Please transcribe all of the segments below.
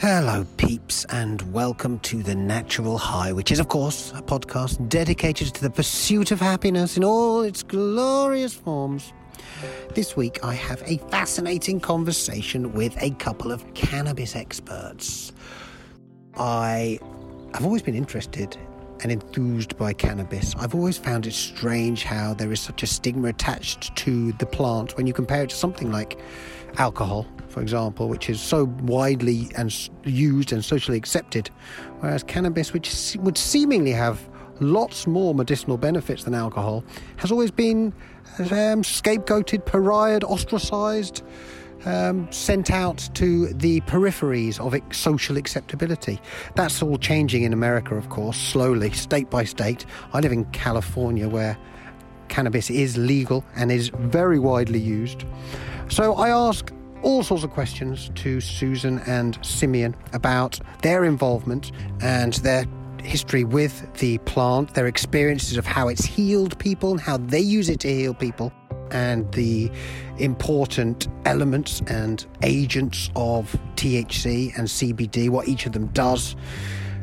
Hello, peeps, and welcome to The Natural High, which is, of course, a podcast dedicated to the pursuit of happiness in all its glorious forms. This week, I have a fascinating conversation with a couple of cannabis experts. I have always been interested and enthused by cannabis. I've always found it strange how there is such a stigma attached to the plant when you compare it to something like alcohol, for example, which is so widely and used and socially accepted, whereas cannabis, which would seemingly have lots more medicinal benefits than alcohol, has always been um, scapegoated, pariahed, ostracized. Um, sent out to the peripheries of social acceptability. That's all changing in America, of course, slowly, state by state. I live in California where cannabis is legal and is very widely used. So I ask all sorts of questions to Susan and Simeon about their involvement and their history with the plant, their experiences of how it's healed people and how they use it to heal people, and the important elements and agents of THC and CBD, what each of them does,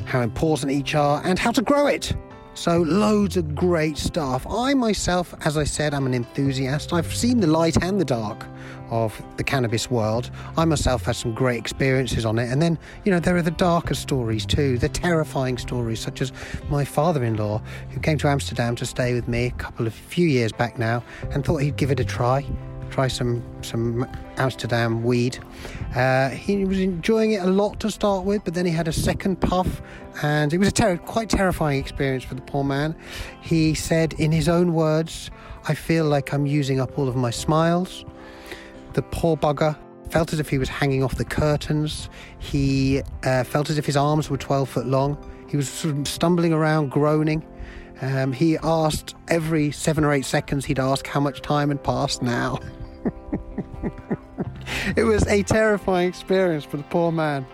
how important each are, and how to grow it. So, loads of great stuff. I myself, as I said, I'm an enthusiast. I've seen the light and the dark of the cannabis world. I myself had some great experiences on it. And then, you know, there are the darker stories too, the terrifying stories, such as my father in law, who came to Amsterdam to stay with me a couple of few years back now and thought he'd give it a try. Try some some Amsterdam weed. Uh, he was enjoying it a lot to start with, but then he had a second puff, and it was a ter- quite terrifying experience for the poor man. He said, in his own words, "I feel like I'm using up all of my smiles." The poor bugger felt as if he was hanging off the curtains. He uh, felt as if his arms were 12 foot long. He was sort of stumbling around, groaning. Um, he asked every seven or eight seconds, he'd ask how much time had passed now. it was a terrifying experience for the poor man.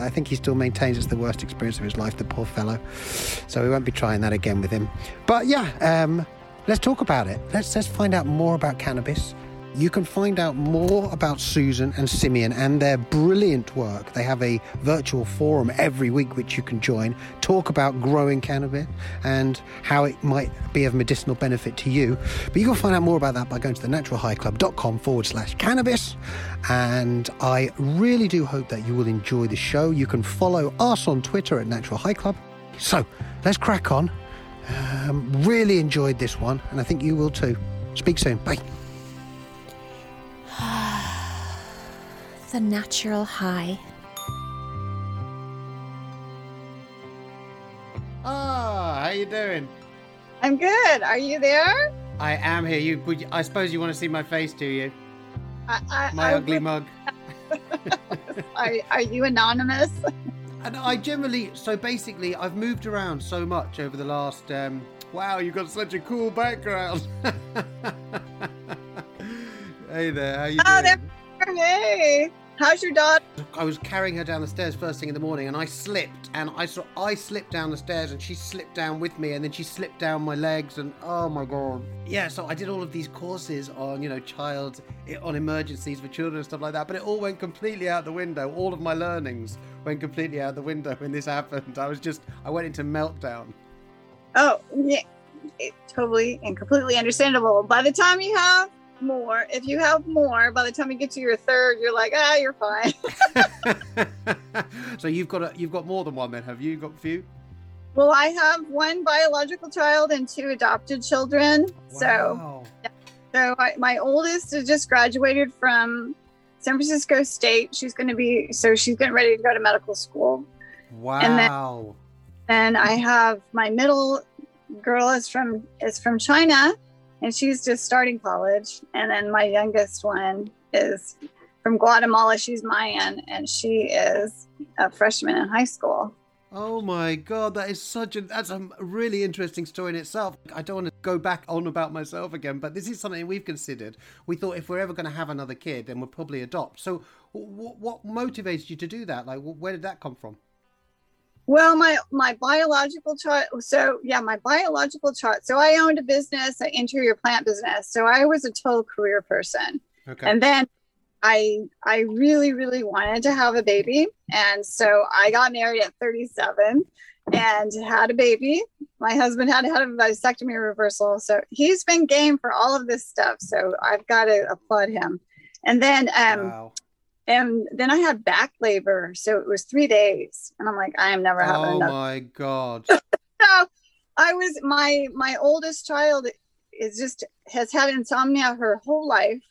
I think he still maintains it's the worst experience of his life, the poor fellow. So we won't be trying that again with him. But yeah, um, let's talk about it. Let's let's find out more about cannabis. You can find out more about Susan and Simeon and their brilliant work. They have a virtual forum every week which you can join, talk about growing cannabis and how it might be of medicinal benefit to you. But you can find out more about that by going to thenaturalhighclub.com forward slash cannabis. And I really do hope that you will enjoy the show. You can follow us on Twitter at Natural High Club. So let's crack on. Um, really enjoyed this one, and I think you will too. Speak soon. Bye. The natural high. Ah, how you doing? I'm good. Are you there? I am here. You, would, I suppose you want to see my face, do you? I, I, my I ugly would- mug. are, are you anonymous? And I generally, so basically, I've moved around so much over the last. Um, wow, you've got such a cool background. hey there, how you doing? Oh, doing? there- Hey, how's your daughter? I was carrying her down the stairs first thing in the morning, and I slipped, and I saw I slipped down the stairs, and she slipped down with me, and then she slipped down my legs, and oh my god, yeah. So I did all of these courses on you know child eh, on emergencies for children and stuff like that, but it all went completely out the window. All of my learnings went completely out the window when this happened. I was just I went into meltdown. Oh, yeah, it, totally and completely understandable. By the time you have more, if you have more, by the time you get to your third, you're like, ah, you're fine. so you've got a, you've got more than one then, have you? You've got a few? well, I have one biological child and two adopted children. So, Wow. so I, my oldest has just graduated from San Francisco State. She's going to be so she's getting ready to go to medical school. Wow. And then- And I have my middle girl is from is from China, and she's just starting college. And then my youngest one is from Guatemala. She's Mayan, and she is a freshman in high school. Oh my god, that is such a that's a really interesting story in itself. I don't want to go back on about myself again, but this is something we've considered. We thought if we're ever going to have another kid, then we'll probably adopt. So, what, what motivated you to do that? Like, where did that come from? Well, my my biological chart. So yeah, my biological chart. So I owned a business, an interior plant business. So I was a total career person. Okay. And then I I really really wanted to have a baby, and so I got married at 37 and had a baby. My husband had had a vasectomy reversal, so he's been game for all of this stuff. So I've got to applaud him. And then um, wow. And then I had back labor, so it was three days, and I'm like, I am never having Oh another. my god. So I was my my oldest child is just has had insomnia her whole life.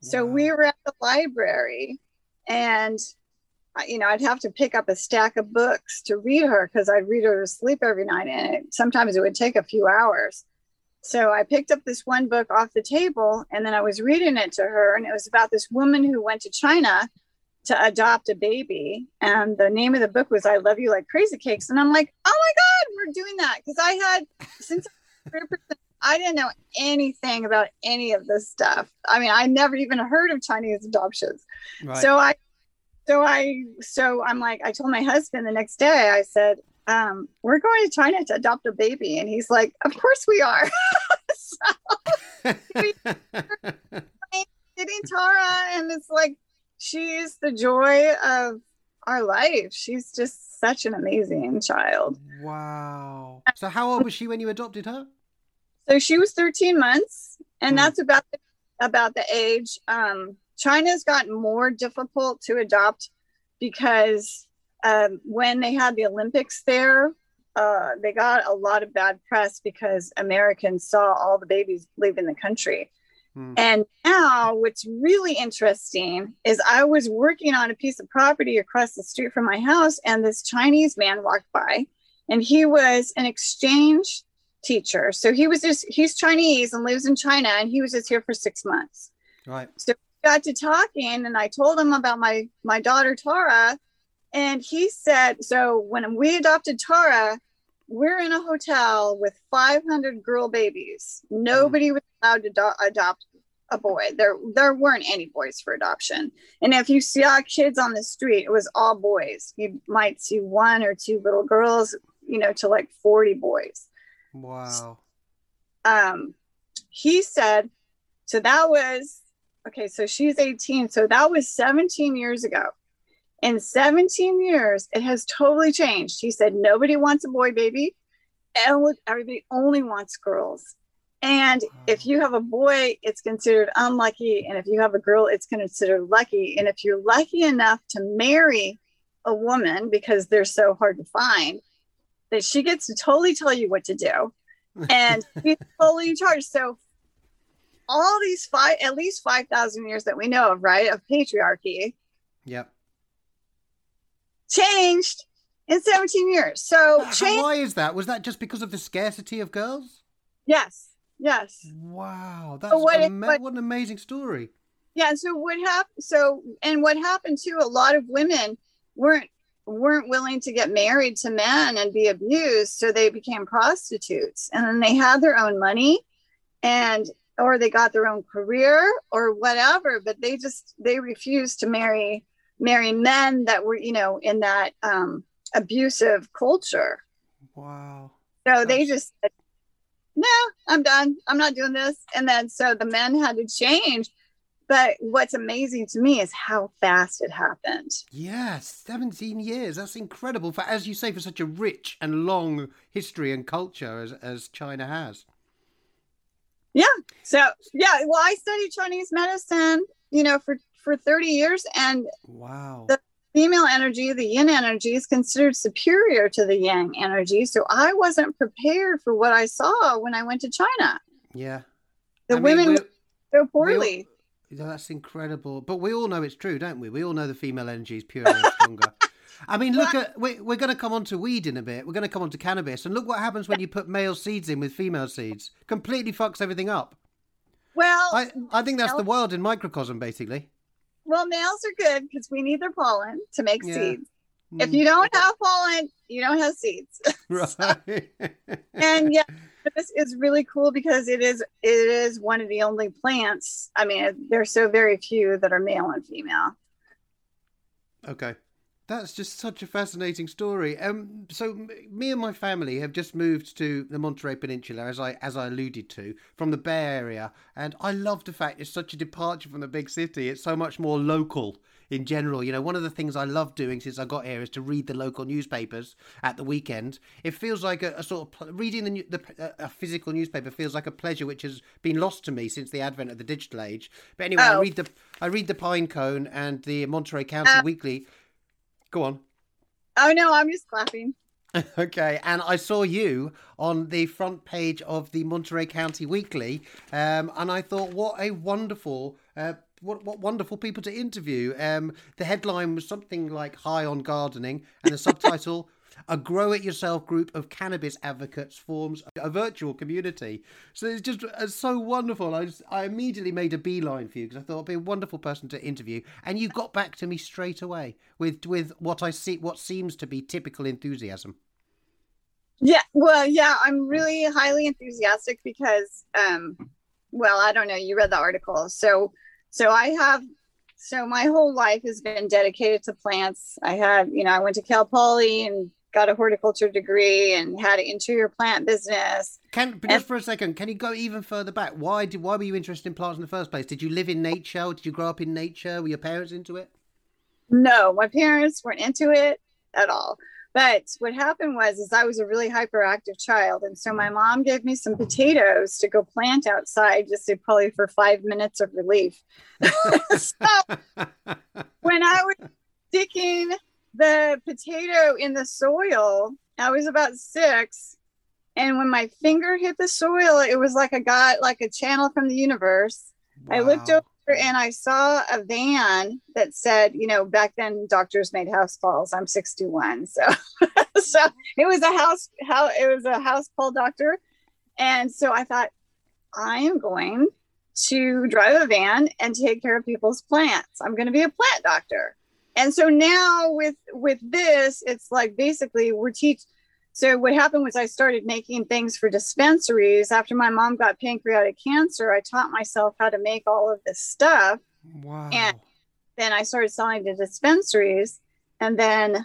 So we were at the library, and you know I'd have to pick up a stack of books to read her because I'd read her to sleep every night, and it, sometimes it would take a few hours. So I picked up this one book off the table, and then I was reading it to her, and it was about this woman who went to China to adopt a baby, and the name of the book was "I Love You Like Crazy Cakes," and I'm like, "Oh my God, we're doing that!" Because I had since I was a career person, I didn't know anything about any of this stuff. I mean, I never even heard of Chinese adoptions. Right. So I, so I, so I'm like, I told my husband the next day, I said, um, we're going to China to adopt a baby. And he's like, of course we are. so we, getting Tara. And it's like, she is the joy of our life. She's just such an amazing child. wow. So how old was she when you adopted her? So she was 13 months, and Hmm. that's about the, about the age. Um, China's gotten more difficult to adopt because um, when they had the Olympics there, uh, they got a lot of bad press because Americans saw all the babies leaving the country. Hmm. And now, what's really interesting is I was working on a piece of property across the street from my house, and this Chinese man walked by, and he was an exchange teacher. So he was just, he's Chinese and lives in China, and he was just here for six months. Right. So we got to talking, and I told him about my my daughter Tara, and he said, so when we adopted Tara, we're in a hotel with 500 girl babies. Nobody was allowed to do- adopt a boy. There there weren't any boys for adoption. And if you saw kids on the street, it was all boys. You might see one or two little girls, you know, to like 40 boys Wow. um he said so that was okay so she's 18 so that was 17 years ago in 17 years it has totally changed he said nobody wants a boy baby and everybody only wants girls and if you have a boy it's considered unlucky and if you have a girl it's considered lucky and if you're lucky enough to marry a woman because they're so hard to find that she gets to totally tell you what to do and he's totally in charge. So all these five, at least five thousand years that we know of, right, of patriarchy, Yep. changed in seventeen years. So change, Why is that? Was that just because of the scarcity of girls? yes, yes, Wow. That's what ama- what- what an amazing story. yeah. So what happened? So and what happened too? A lot of women weren't weren't willing to get married to men and be abused, so they became prostitutes, and then they had their own money, and or they got their own career or whatever but they just they refused to marry marry men that were you know in that um abusive culture Wow. so they just said no i'm done i'm not doing this and then so the men had to change but what's amazing to me is how fast it happened Yes, 17 years. That's incredible for, as you say, for such a rich and long history and culture as, as China has. Yeah. So yeah well i studied chinese medicine you know for for 30 years and Wow. The- female energy, the yin energy, is considered superior to the yang energy. So I wasn't prepared for what I saw when I went to China. yeah. The I women were so we all- poorly. That's incredible. But we all know it's true, don't we? We all know the female energy is purer and stronger. I mean, look at we, we're going to come on to weed in a bit. We're going to come on to cannabis, and look what happens when you put male seeds in with female seeds. Completely fucks everything up. well, I I think that's the world in microcosm, basically. Well, males are good because we need their pollen to make Yeah. seeds. If Mm, you don't have pollen, you don't have seeds. right. and yeah, this is really cool because it is it is one of the only plants. I mean, there's so very few that are male and female. okay. That's just such a fascinating story. Um, so me and my family have just moved to the Monterey Peninsula, as I as I alluded to, from the Bay Area, and I love the fact it's such a departure from the big city. It's so much more local in general. You know, one of the things I love doing since I got here is to read the local newspapers at the weekend. It feels like a, a sort of pl- reading the, the a physical newspaper feels like a pleasure which has been lost to me since the advent of the digital age. But anyway, I Oh. read the I read the Pine Cone and the Monterey County Uh, Weekly. Go on. Oh no, I'm just clapping. Okay, and I saw you on the front page of the Monterey County Weekly, um, and I thought, what a wonderful, uh, what what wonderful people to interview. Um, the headline was something like "High on Gardening," and the subtitle. A grow it yourself group of cannabis advocates forms a virtual community. So it's just uh, so wonderful. I, just, I immediately made a beeline for you because I thought it'd be a wonderful person to interview, and you got back to me straight away with with what I see, what seems to be typical enthusiasm. Yeah, well, yeah, I'm really highly enthusiastic because, um, well, I don't know. You read the article, so so I have, so my whole life has been dedicated to plants. I had, you know, I went to Cal Poly and got a horticulture degree and had an interior plant business. Can but just for a second, can you go even further back? Why did why were you interested in plants in the first place? Did you live in nature? Or did you grow up in nature? Were your parents into it? No, my parents weren't into it at all. But what happened was is I was a really hyperactive child. And so my mom gave me some potatoes to go plant outside just to probably for five minutes of relief. so when I was sticking the potato in the soil, I was about six. And when my finger hit the soil, it was like I got like a channel from the universe. I looked over and I saw a van that said, you know, back then doctors made house calls. I'm 61, so so it was a house how it was a house call doctor, and so I thought I am going to drive a van and take care of people's plants. I'm going to be a plant doctor, and so now with with this, it's like basically we're teach. So what happened was I started making things for dispensaries after my mom got pancreatic cancer. I taught myself how to make all of this stuff. Wow. And- Then I started selling to dispensaries, and then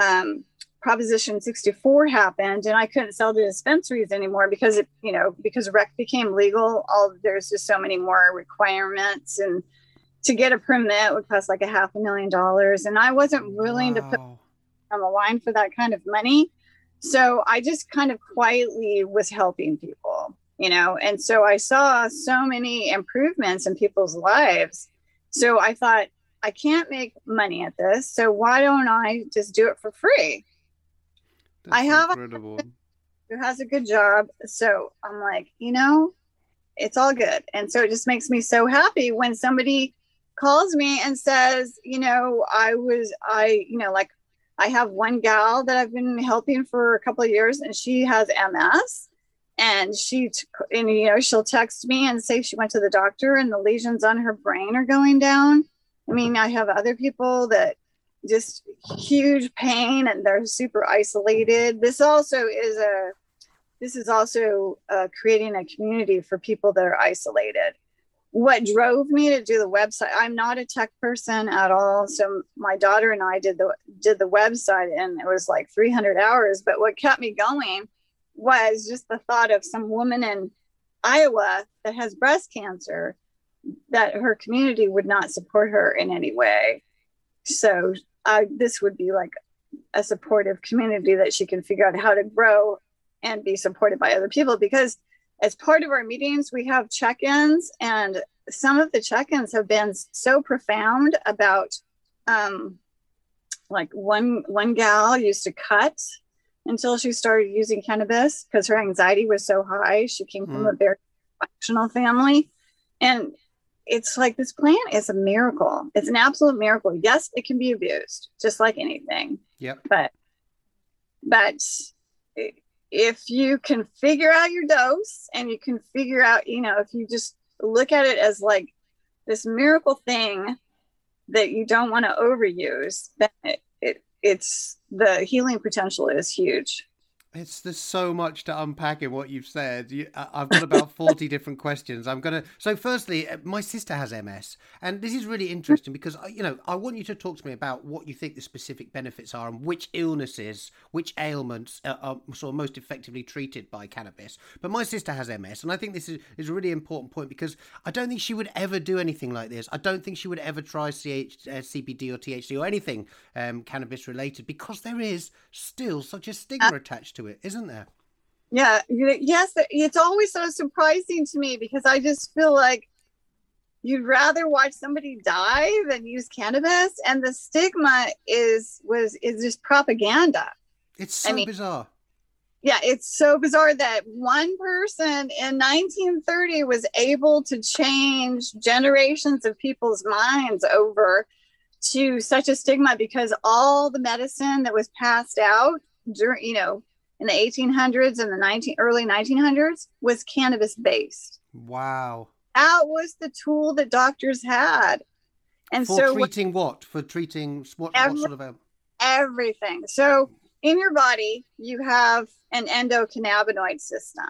um, Proposition 64 happened, and I couldn't sell to dispensaries anymore because it, you know, because rec became legal. All there's just so many more requirements, and to get a permit would cost like a half a million dollars, and I wasn't willing to put Wow. on the line for that kind of money. So I just kind of quietly was helping people, you know, and so I saw so many improvements in people's lives. So I thought, I can't make money at this. So why don't I just do it for free? That's I have a- incredible. Who has a good job? So I'm like, you know, it's all good. And so it just makes me so happy when somebody calls me and says, you know, I was, I, you know, like I have one gal that I've been helping for a couple of years and she has MS and she, and, you know, she'll text me and say she went to the doctor and the lesions on her brain are going down. I mean, I have other people that just huge pain and they're super isolated. This also is a, this is also uh, creating a community for people that are isolated what drove me to do the website i'm not a tech person at all. So my daughter and i did the did the website and it was like 300 hours. But what kept me going was just the thought of some woman in iowa that has breast cancer that her community would not support her in any way. So uh, this would be like a supportive community that she can figure out how to grow and be supported by other people because as part of our meetings, we have check ins, and some of the check ins have been so profound about um, like one one gal used to cut until she started using cannabis because her anxiety was so high. She came from Mm. a very functional family. And it's like this plant is a miracle. It's an absolute miracle. Yes, it can be abused, just like anything Yep. but but i- if you can figure out your dose and you can figure out you know if you just look at it as like this miracle thing that you don't want to overuse then it, it it's the healing potential is huge It's there's so much to unpack in what you've said. You, I've got about forty different questions. I'm gonna. So, firstly, uh, my sister has MS, and this is really interesting because uh, you know I want you to talk to me about what you think the specific benefits are and which illnesses, which ailments are, are sort of most effectively treated by cannabis. But my sister has MS, and I think this is, is a really important point because I don't think she would ever do anything like this. I don't think she would ever try CH, uh, CBD or THC or anything um, cannabis related because there is still such a stigma uh, attached to it, isn't there? Yeah, yes, it's always so surprising to me because I just feel like you'd rather watch somebody die than use cannabis and the stigma is was is just propaganda. It's so I mean, bizarre. Yeah, it's so bizarre that one person in 1930 was able to change generations of people's minds over to such a stigma because all the medicine that was passed out during, you know, in the 1800s and the 19 early 1900s was cannabis based. Wow. That was the tool that doctors had. And for so treating what? For treating what, every, what sort of everything. So in your body, you have an endocannabinoid system.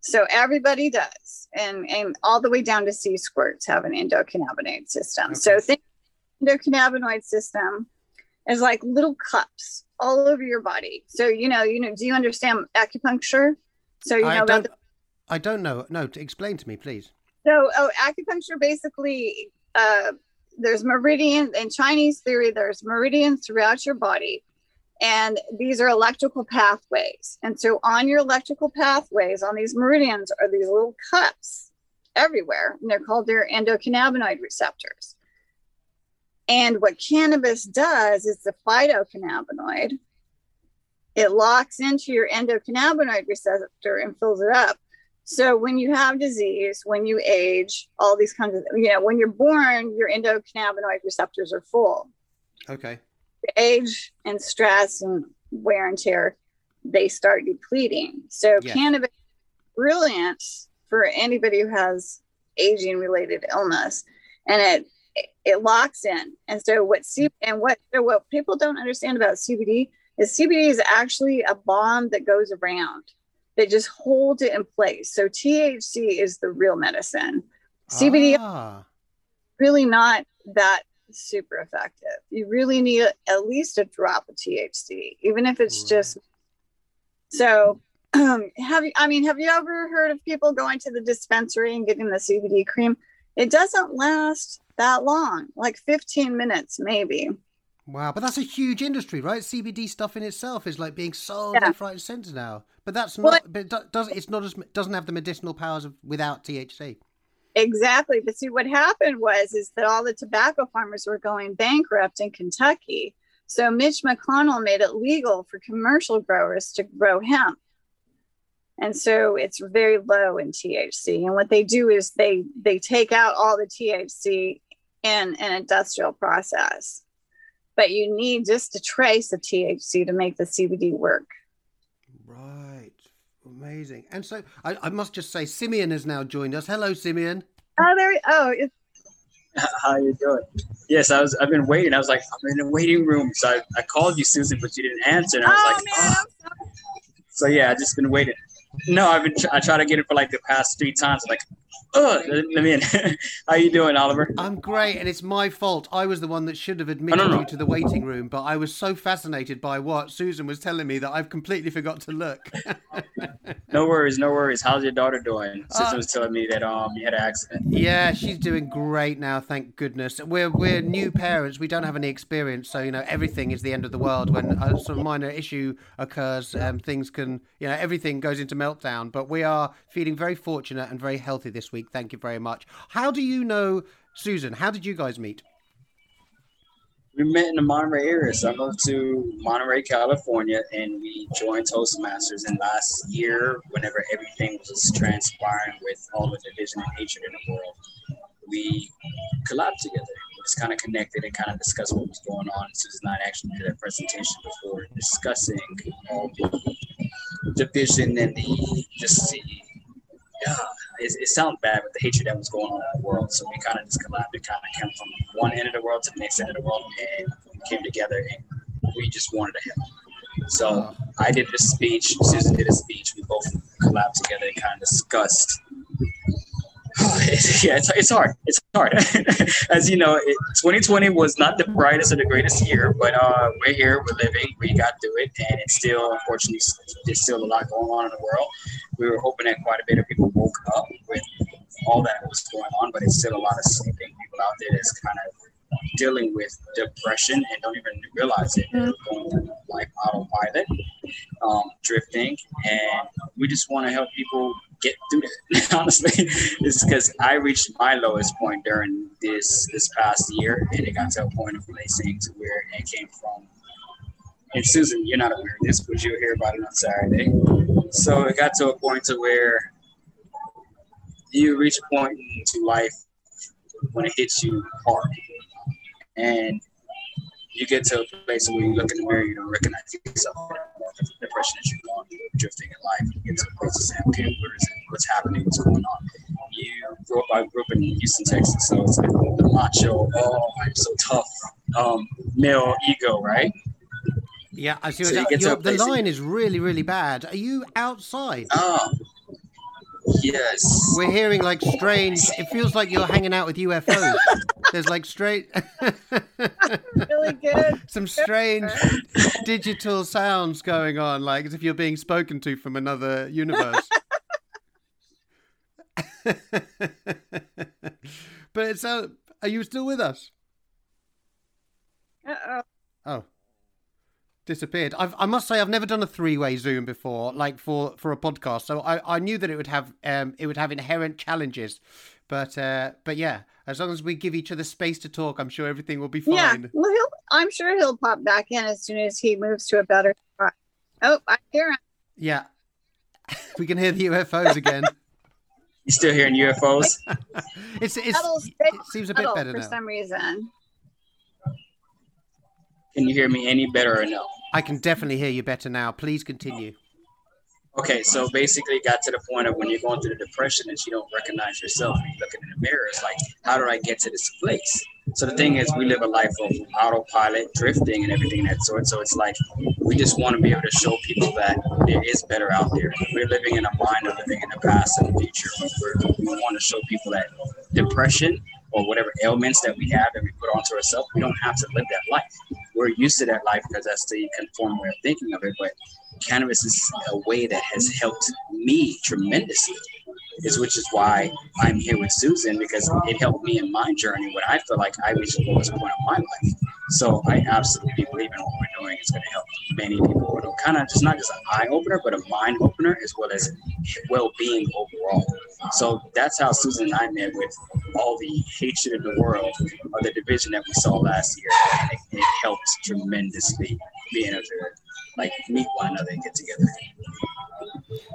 So everybody does, and and all the way down to sea squirts have an endocannabinoid system. Okay. So think endocannabinoid system is like little cups all over your body. So you know, you know, do you understand acupuncture? So you know I about the- I don't know. No, to explain to me, please. So, oh, acupuncture basically, uh, there's meridian in Chinese theory. There's meridians throughout your body, and these are electrical pathways. And so, on your electrical pathways, on these meridians, are these little cups everywhere, and they're called their endocannabinoid receptors. And what cannabis does is the phytocannabinoid, it locks into your endocannabinoid receptor and fills it up. So when you have disease, when you age, all these kinds of, you know, when you're born, your endocannabinoid receptors are full. Okay. Age and stress and wear and tear, they start depleting. So yeah. cannabis brilliant for anybody who has aging related illness and it it locks in. And so what C and what what people don't understand about CBD is CBD is actually a bomb that goes around that just holds it in place. So THC is the real medicine. CBD ah. really not that super effective. You really need at least a drop of THC, even if it's right. just so um, have you I mean have you ever heard of people going to the dispensary and getting the CBD cream? It doesn't last that long, like 15 minutes maybe. Wow, but that's a huge industry, right? CBD stuff in itself is like being sold yeah. left, right, and center now. But that's not. Well, but it does it's not as doesn't have the medicinal powers of without THC. Exactly, but see what happened was is that all the tobacco farmers were going bankrupt in Kentucky. So Mitch McConnell made it legal for commercial growers to grow hemp and so it's very low in THC. And what they do is they they take out all the THC in an industrial process, but you need just a trace of THC to make the CBD work. Right, amazing. And so I, I must just say, Simeon has now joined us. Hello, Simeon. Oh, there. Oh, it's how you doing? Yes, I was. I've been waiting. I was like, I'm in the waiting room. So I, I called you, Susan, but you didn't answer. And I was oh, like, man, oh. So yeah, I just been waiting. No, I've been. I try to get it for like the past three times. Like, oh, let me in. How you doing, Oliver? I'm great, and it's my fault. I was the one that should have admitted oh, no, no. you to the waiting room, but I was so fascinated by what Susan was telling me that I've completely forgot to look. no worries, no worries. How's your daughter doing? Susan uh, was telling me that um you had an accident. Yeah, she's doing great now. Thank goodness. We're we're new parents. We don't have any experience, so you know everything is the end of the world when a sort of minor issue occurs. Um, things can you know everything goes into meltdown. But we are feeling very fortunate and very healthy this week. Thank you very much. How do you know Susan? How did you guys meet? We met in the Monterey area. So I moved to Monterey, California, and we joined Toastmasters. And last year, whenever everything was transpiring with all the division and hatred in the world, we collabed together. Just kind of connected and kind of discussed what was going on. Susan and I actually did a presentation before discussing all the division and the just the yeah, it, it sounds bad with the hatred that was going on in the world. So we kind of just collabed and kind of came from one end of the world to the next end of the world and we came together and we just wanted to help. So. I did a speech. Susan did a speech. We both collabed together and kind of discussed. yeah, it's, it's hard. It's hard. As you know, it, 2020 was not the brightest or the greatest year, but uh, we're here, we're living, we got through it, and it's still, unfortunately, there's still a lot going on in the world. We were hoping that quite a bit of people woke up with all that was going on, but it's still a lot of sleeping people out there that's kind of dealing with depression and don't even realize it. They're going like autopilot, um, drifting, and we just want to help people get through that. Honestly, it's because I reached my lowest point during this this past year, and it got to a point of racing to where it came from. And Susan, you're not aware of this, but you'll hear about it on Saturday. So it got to a point to where you reach a point into life when it hits you hard, and you get to a place where you look in the mirror, you don't recognize yourself anymore. The depression that you're going drifting in life. You get to a place to say, okay, where is it? What's happening? What's going on? You grew up, I grew up in Houston, Texas, so it's like the macho, oh, I'm so tough, um, male ego, right? Yeah, I see. So what you get to a the line is really, really bad. Are you outside? Oh, yes. We're hearing like strange. It feels like you're hanging out with UFOs. There's like straight, Really good. some strange digital sounds going on, like as if you're being spoken to from another universe. but it's uh, are you still with us? Uh-oh. Oh, disappeared. I've, I must say I've never done a three-way Zoom before, like for for a podcast. So I, I knew that it would have um it would have inherent challenges, but uh but yeah, as long as we give each other space to talk, I'm sure everything will be fine. Yeah. fine. Well, he'll, I'm sure he'll pop back in as soon as he moves to a better spot. Oh, I hear him. Yeah, we can hear the UFOs again. You still hearing UFOs? It's it's Huddle's it seems a bit better for now. some reason. Can you hear me any better or no? I can definitely hear you better now. Please continue. Okay, so basically, got to the point of when you're going through the depression and you don't recognize yourself you're looking in the mirror, it's like, how did I get to this place? So the thing is, we live a life of autopilot, drifting, and everything of that sort. So it's like we just want to be able to show people that there is better out there. We're living in a mind of living in the past and the future. We're, we want to show people that depression or whatever ailments that we have that we put onto ourselves, we don't have to live that life. We're used to that life because that's the conform way of thinking of it. But cannabis is a way that has helped me tremendously is which is why I'm here with Susan because it helped me in my journey when I feel like I reached the lowest point of my life. So I absolutely believe in what we're doing. It's going to help many people. It'll kind of just not just an eye opener, but a mind opener as well as well being overall. So that's how Susan and I met with all the hatred in the world or the division that we saw last year. And it, it helped tremendously being able to like meet one another and get together.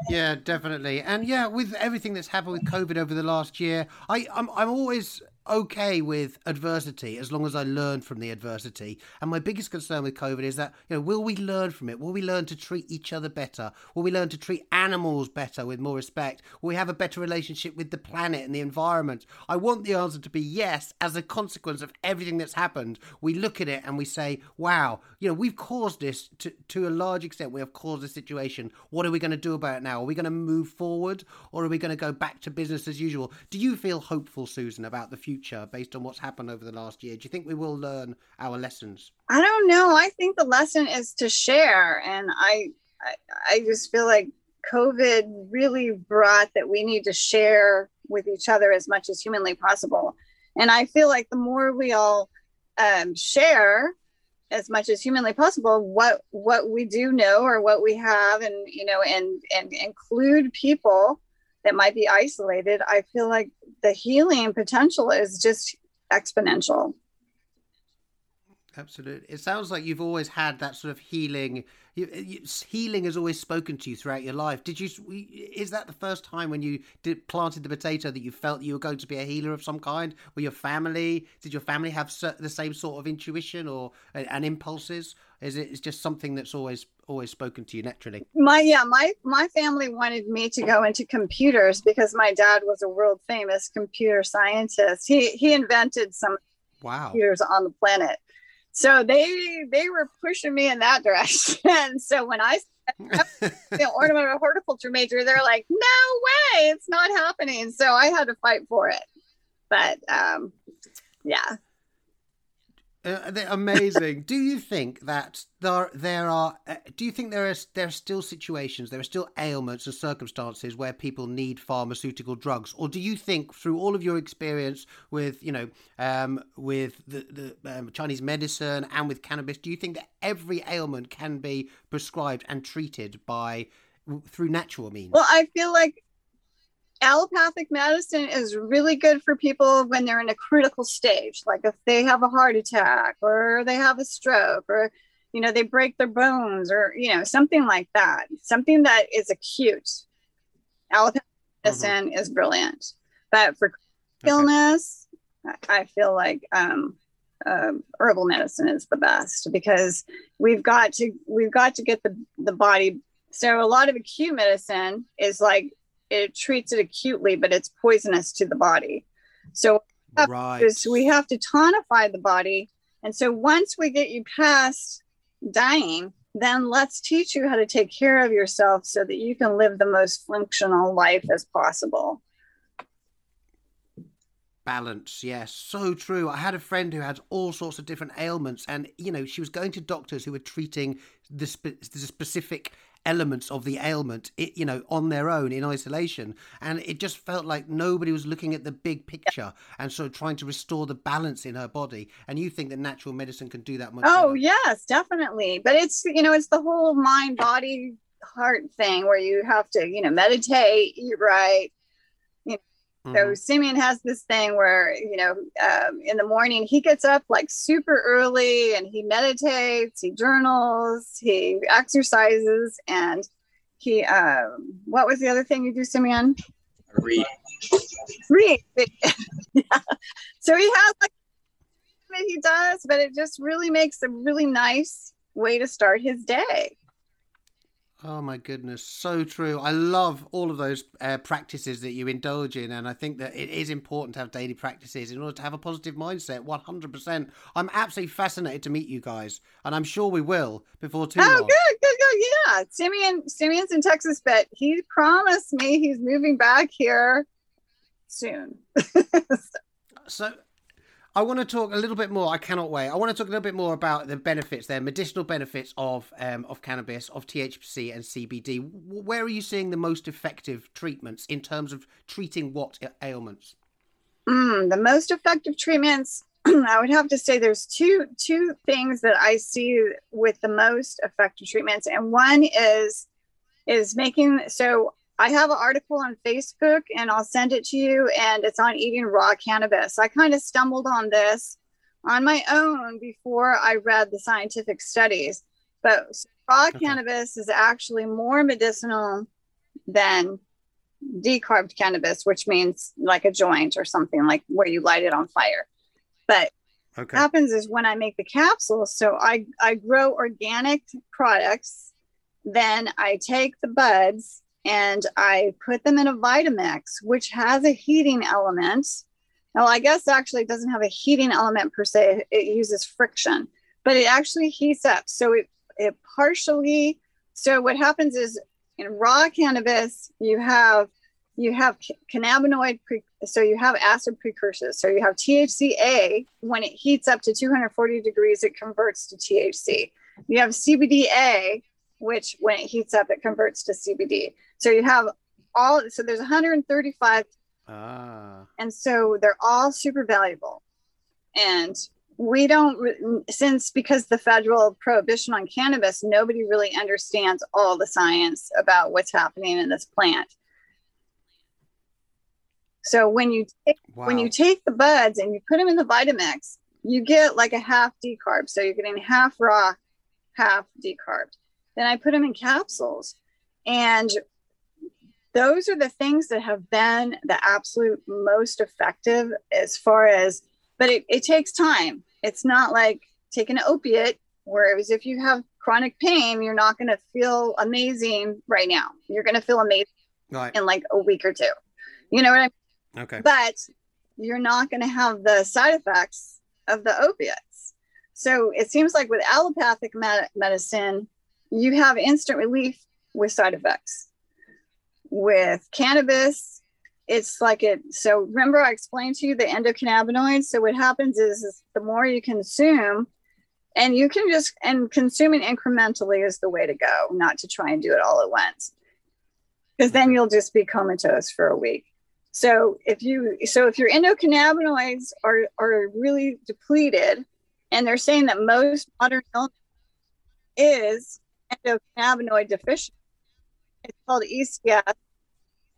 Yeah, definitely. And yeah, with everything that's happened with COVID over the last year, I, I'm I'm always okay with adversity as long as I learn from the adversity. And my biggest concern with COVID is that, you know, will we learn from it? Will we learn to treat each other better? Will we learn to treat animals better with more respect? Will we have a better relationship with the planet and the environment? I want the answer to be yes, as a consequence of everything that's happened. We look at it and we say, wow, you know, we've caused this to, to a large extent. We have caused this situation. What are we going to do about it now? Are we going to move forward or are we going to go back to business as usual? Do you feel hopeful, Susan, about the future based on what's happened over the last year? Do you think we will learn our lessons? I don't know. I think the lesson is to share, and I, I, I just feel like COVID really brought that we need to share with each other as much as humanly possible. And I feel like the more we all um, share as much as humanly possible what what we do know or what we have and you know and and include people that might be isolated i feel like the healing potential is just exponential Absolutely. It sounds like you've always had that sort of healing. You, uh, healing has always spoken to you throughout your life. Did you? Is that the first time when you did, planted the potato that you felt you were going to be a healer of some kind? Were your family? Did your family have the same sort of intuition or uh, and impulses? Is it? It's just something that's always always spoken to you naturally. my yeah my my family wanted me to go into computers because my dad was a world famous computer scientist he he invented some Wow. computers on the planet so they they were pushing me in that direction. so when I the ornamental horticulture major, they're like, no way, it's not happening. So I had to fight for it. But um, yeah. Uh, amazing. do you think that there there are? Uh, do you think there are there are still situations, there are still ailments and circumstances where people need pharmaceutical drugs, or do you think through all of your experience with you know um, with the, the um, Chinese medicine and with cannabis, do you think that every ailment can be prescribed and treated by through natural means? Well, I feel like allopathic medicine is really good for people when they're in a critical stage, like if they have a heart attack or they have a stroke or you know they break their bones or you know something like that, something that is acute. Allopathic mm-hmm. medicine mm-hmm. is brilliant, but for okay. illness, I feel like um, uh, herbal medicine is the best because we've got to we've got to get the the body. So a lot of acute medicine is like it treats it acutely, but it's poisonous to the body. So right. we have to tonify the body. And so once we get you past dying, then let's teach you how to take care of yourself so that you can live the most functional life as possible. Balance, yes, so true. I had a friend who had all sorts of different ailments, and you know, she was going to doctors who were treating the, spe- the specific elements of the ailment, it, you know, on their own in isolation. And it just felt like nobody was looking at the big picture and sort of trying to restore the balance in her body. And you think that natural medicine can do that much? Oh, better. yes, definitely. But it's, you know, it's the whole mind, body, heart thing where you have to, you know, meditate, eat right, Mm-hmm. So Simeon has this thing where, you know, um, in the morning he gets up like super early and he meditates, he journals, he exercises, and he, um, what was the other thing you do, Simeon? Read. Read. yeah. So he has like that he does, but it just really makes a really nice way to start his day. Oh my goodness, so true. I love all of those uh, practices that you indulge in, and I think that it is important to have daily practices in order to have a positive mindset. One hundred percent. I'm absolutely fascinated to meet you guys, and I'm sure we will before too oh, long. Oh, good, good, good. Yeah, Simeon, Simeon's in Texas, but he promised me he's moving back here soon. so I want to talk a little bit more. I cannot wait. I want to talk a little bit more about the benefits, the medicinal benefits of um, of cannabis, of THC and CBD. Where are you seeing the most effective treatments in terms of treating what ailments? Mm, the most effective treatments, I would have to say, there's two two things that I see with the most effective treatments, and one is is making so I have an article on Facebook and I'll send it to you, and it's on eating raw cannabis. I kind of stumbled on this on my own before I read the scientific studies. But raw okay. cannabis is actually more medicinal than decarbed cannabis, which means like a joint or something like where you light it on fire. But okay. happens is when I make the capsules, so I, I grow organic products, then I take the buds and I put them in a Vitamix, which has a heating element. Well, I guess actually it doesn't have a heating element per se, it uses friction, but it actually heats up. So it, it partially, so what happens is in raw cannabis, you have you have cannabinoid pre- so you have acid precursors so you have thca when it heats up to 240 degrees it converts to thc you have cbda which when it heats up it converts to cbd so you have all, so there's 135. Ah. And so they're all super valuable. And we don't, since because the federal prohibition on cannabis, nobody really understands all the science about what's happening in this plant. So when you take, wow. when you take the buds and you put them in the Vitamix, you get like a half decarb. So you're getting half raw, half decarbed. Then I put them in capsules. And those are the things that have been the absolute most effective as far as but it, it takes time. It's not like taking an opiate whereas if you have chronic pain you're not going to feel amazing right now. You're going to feel amazing right. in like a week or two. You know what i mean okay. But you're not going to have the side effects of the opiates. So it seems like with allopathic med- medicine, you have instant relief with side effects. With cannabis, it's like it. So remember, I explained to you the endocannabinoids. So what happens is, is the more you consume, and you can just and consuming incrementally is the way to go, not to try and do it all at once, because then you'll just be comatose for a week. So if you so if your endocannabinoids are are really depleted, and they're saying that most modern illness is endocannabinoid deficient. It's called ECS.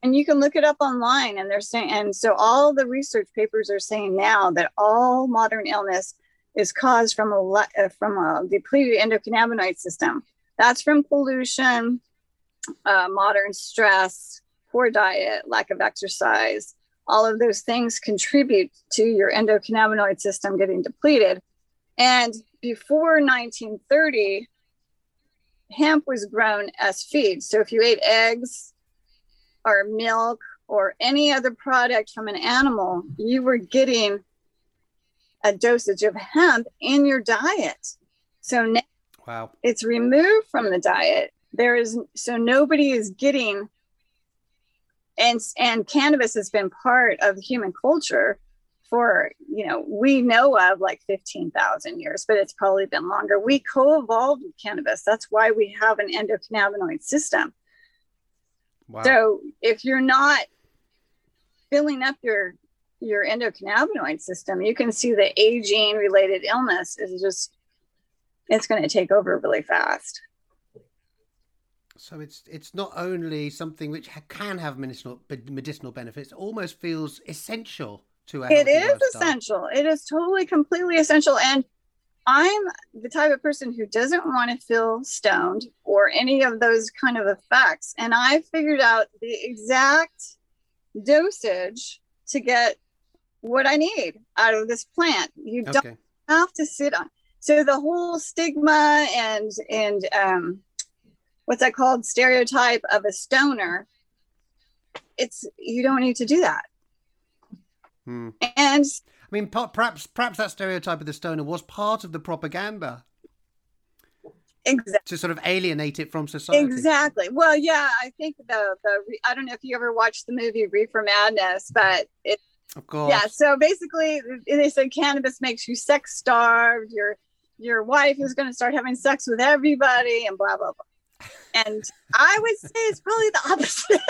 And you can look it up online and they're saying and so all the research papers are saying now that all modern illness is caused from a uh, from a depleted endocannabinoid system. That's from pollution, uh, modern stress, poor diet, lack of exercise. All of those things contribute to your endocannabinoid system getting depleted. And before 1930, hemp was grown as feed. So if you ate eggs or milk or any other product from an animal, you were getting a dosage of hemp in your diet. So now wow. it's removed from the diet. There is so nobody is getting and and cannabis has been part of human culture for you know we know of like 15,000 years but it's probably been longer. We co-evolved with cannabis. That's why we have an endocannabinoid system. Wow. so if you're not filling up your your endocannabinoid system you can see the aging related illness is just it's going to take over really fast. So it's it's not only something which can have medicinal medicinal benefits it almost feels essential to it is lifestyle. essential. It is totally completely essential. And i'm the type of person who doesn't want to feel stoned or any of those kind of effects. And i figured out the exact dosage to get what i need out of this plant. You okay. don't have to sit on so the whole stigma and and um what's that called? Stereotype of a stoner it's you don't need to do that Hmm. And I mean, perhaps perhaps that stereotype of the stoner was part of the propaganda. Exactly. To sort of alienate it from society. Exactly. Well, yeah, I think the the I don't know if you ever watched the movie Reefer Madness, but it. Of course. Yeah. So basically, they said cannabis makes you sex starved. Your your wife is going to start having sex with everybody, and blah blah blah. And I would say it's probably the opposite.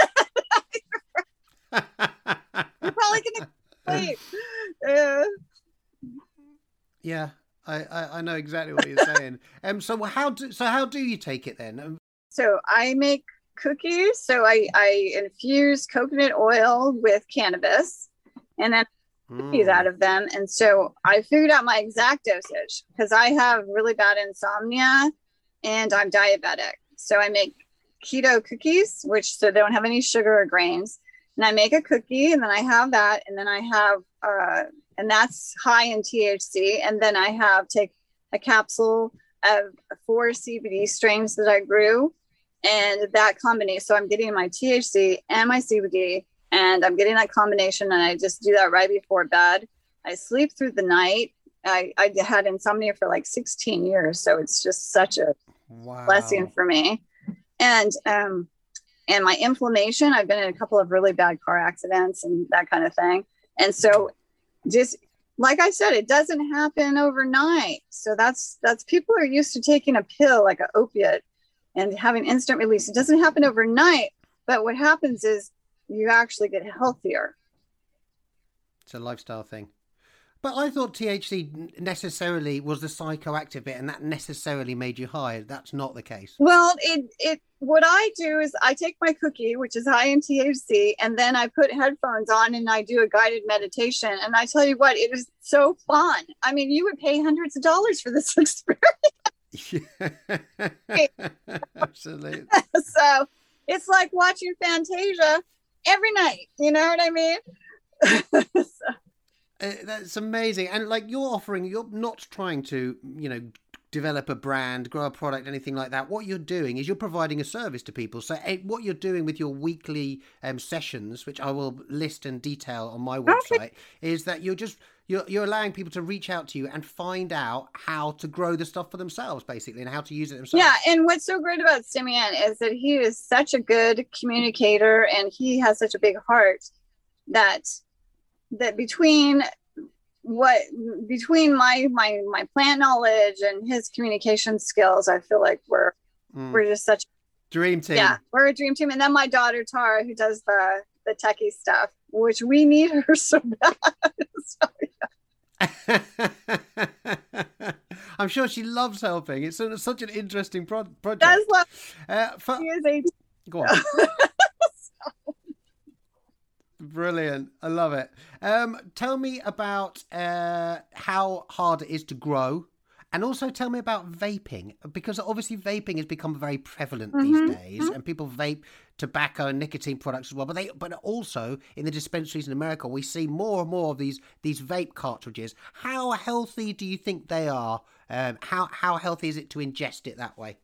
You're probably going to Wait. Uh, yeah, I, I, I know exactly what you're saying. um, so how do so how do you take it then? Um, so I make cookies. So I I infuse coconut oil with cannabis, and then cookies mm. out of them. And so I figured out my exact dosage because I have really bad insomnia, and I'm diabetic. So I make keto cookies, which so they don't have any sugar or grains and I make a cookie and then I have that and then I have uh, and that's high in THC and then I have take a capsule of four CBD strains that I grew and that combination so I'm getting my THC and my CBD and I'm getting that combination and I just do that right before bed. I sleep through the night. I, I had insomnia for like 16 years so it's just such a wow. blessing for me. And um and my inflammation i've been in a couple of really bad car accidents and that kind of thing. And so just like i said it doesn't happen overnight. So that's that's people are used to taking a pill like an opiate and having instant release. It doesn't happen overnight but what happens is you actually get healthier. It's a lifestyle thing but I thought THC necessarily was the psychoactive bit, and that necessarily made you high. That's not the case. Well, it it what I do is I take my cookie, which is high in THC, and then I put headphones on and I do a guided meditation. And I tell you what, it is so fun. I mean, you would pay hundreds of dollars for this experience. Absolutely. so it's like watching Fantasia every night. You know what I mean? so. Uh, that's amazing. And like you're offering, you're not trying to, you know, develop a brand, grow a product, anything like that. What you're doing is you're providing a service to people. So uh, what you're doing with your weekly um, sessions, which I will list and detail on my website, is that you're just You're, you're allowing people to reach out to you and find out how to grow the stuff for themselves, basically, and how to use it themselves. Yeah, and what's so great about Simeon is that he is such a good communicator and he has such a big heart that that between what between my my my plant knowledge and his communication skills, I feel like we're Mm. we're just such Dream team. yeah we're a dream team. And then my daughter Tara, who does the the techie stuff, which we need her so bad. So, I'm sure she loves helping. It's a, such an interesting pro- project. does love Uh, for, she is a go on. Brilliant. I love it. Um, tell me about uh, how hard it is to grow. And also tell me about vaping, because obviously vaping has become very prevalent these Mhm, days, and people vape tobacco and nicotine products as well. But they, but also in the dispensaries in America, we see more and more of these these vape cartridges. How healthy do you think they are? Um, how how healthy is it to ingest it that way?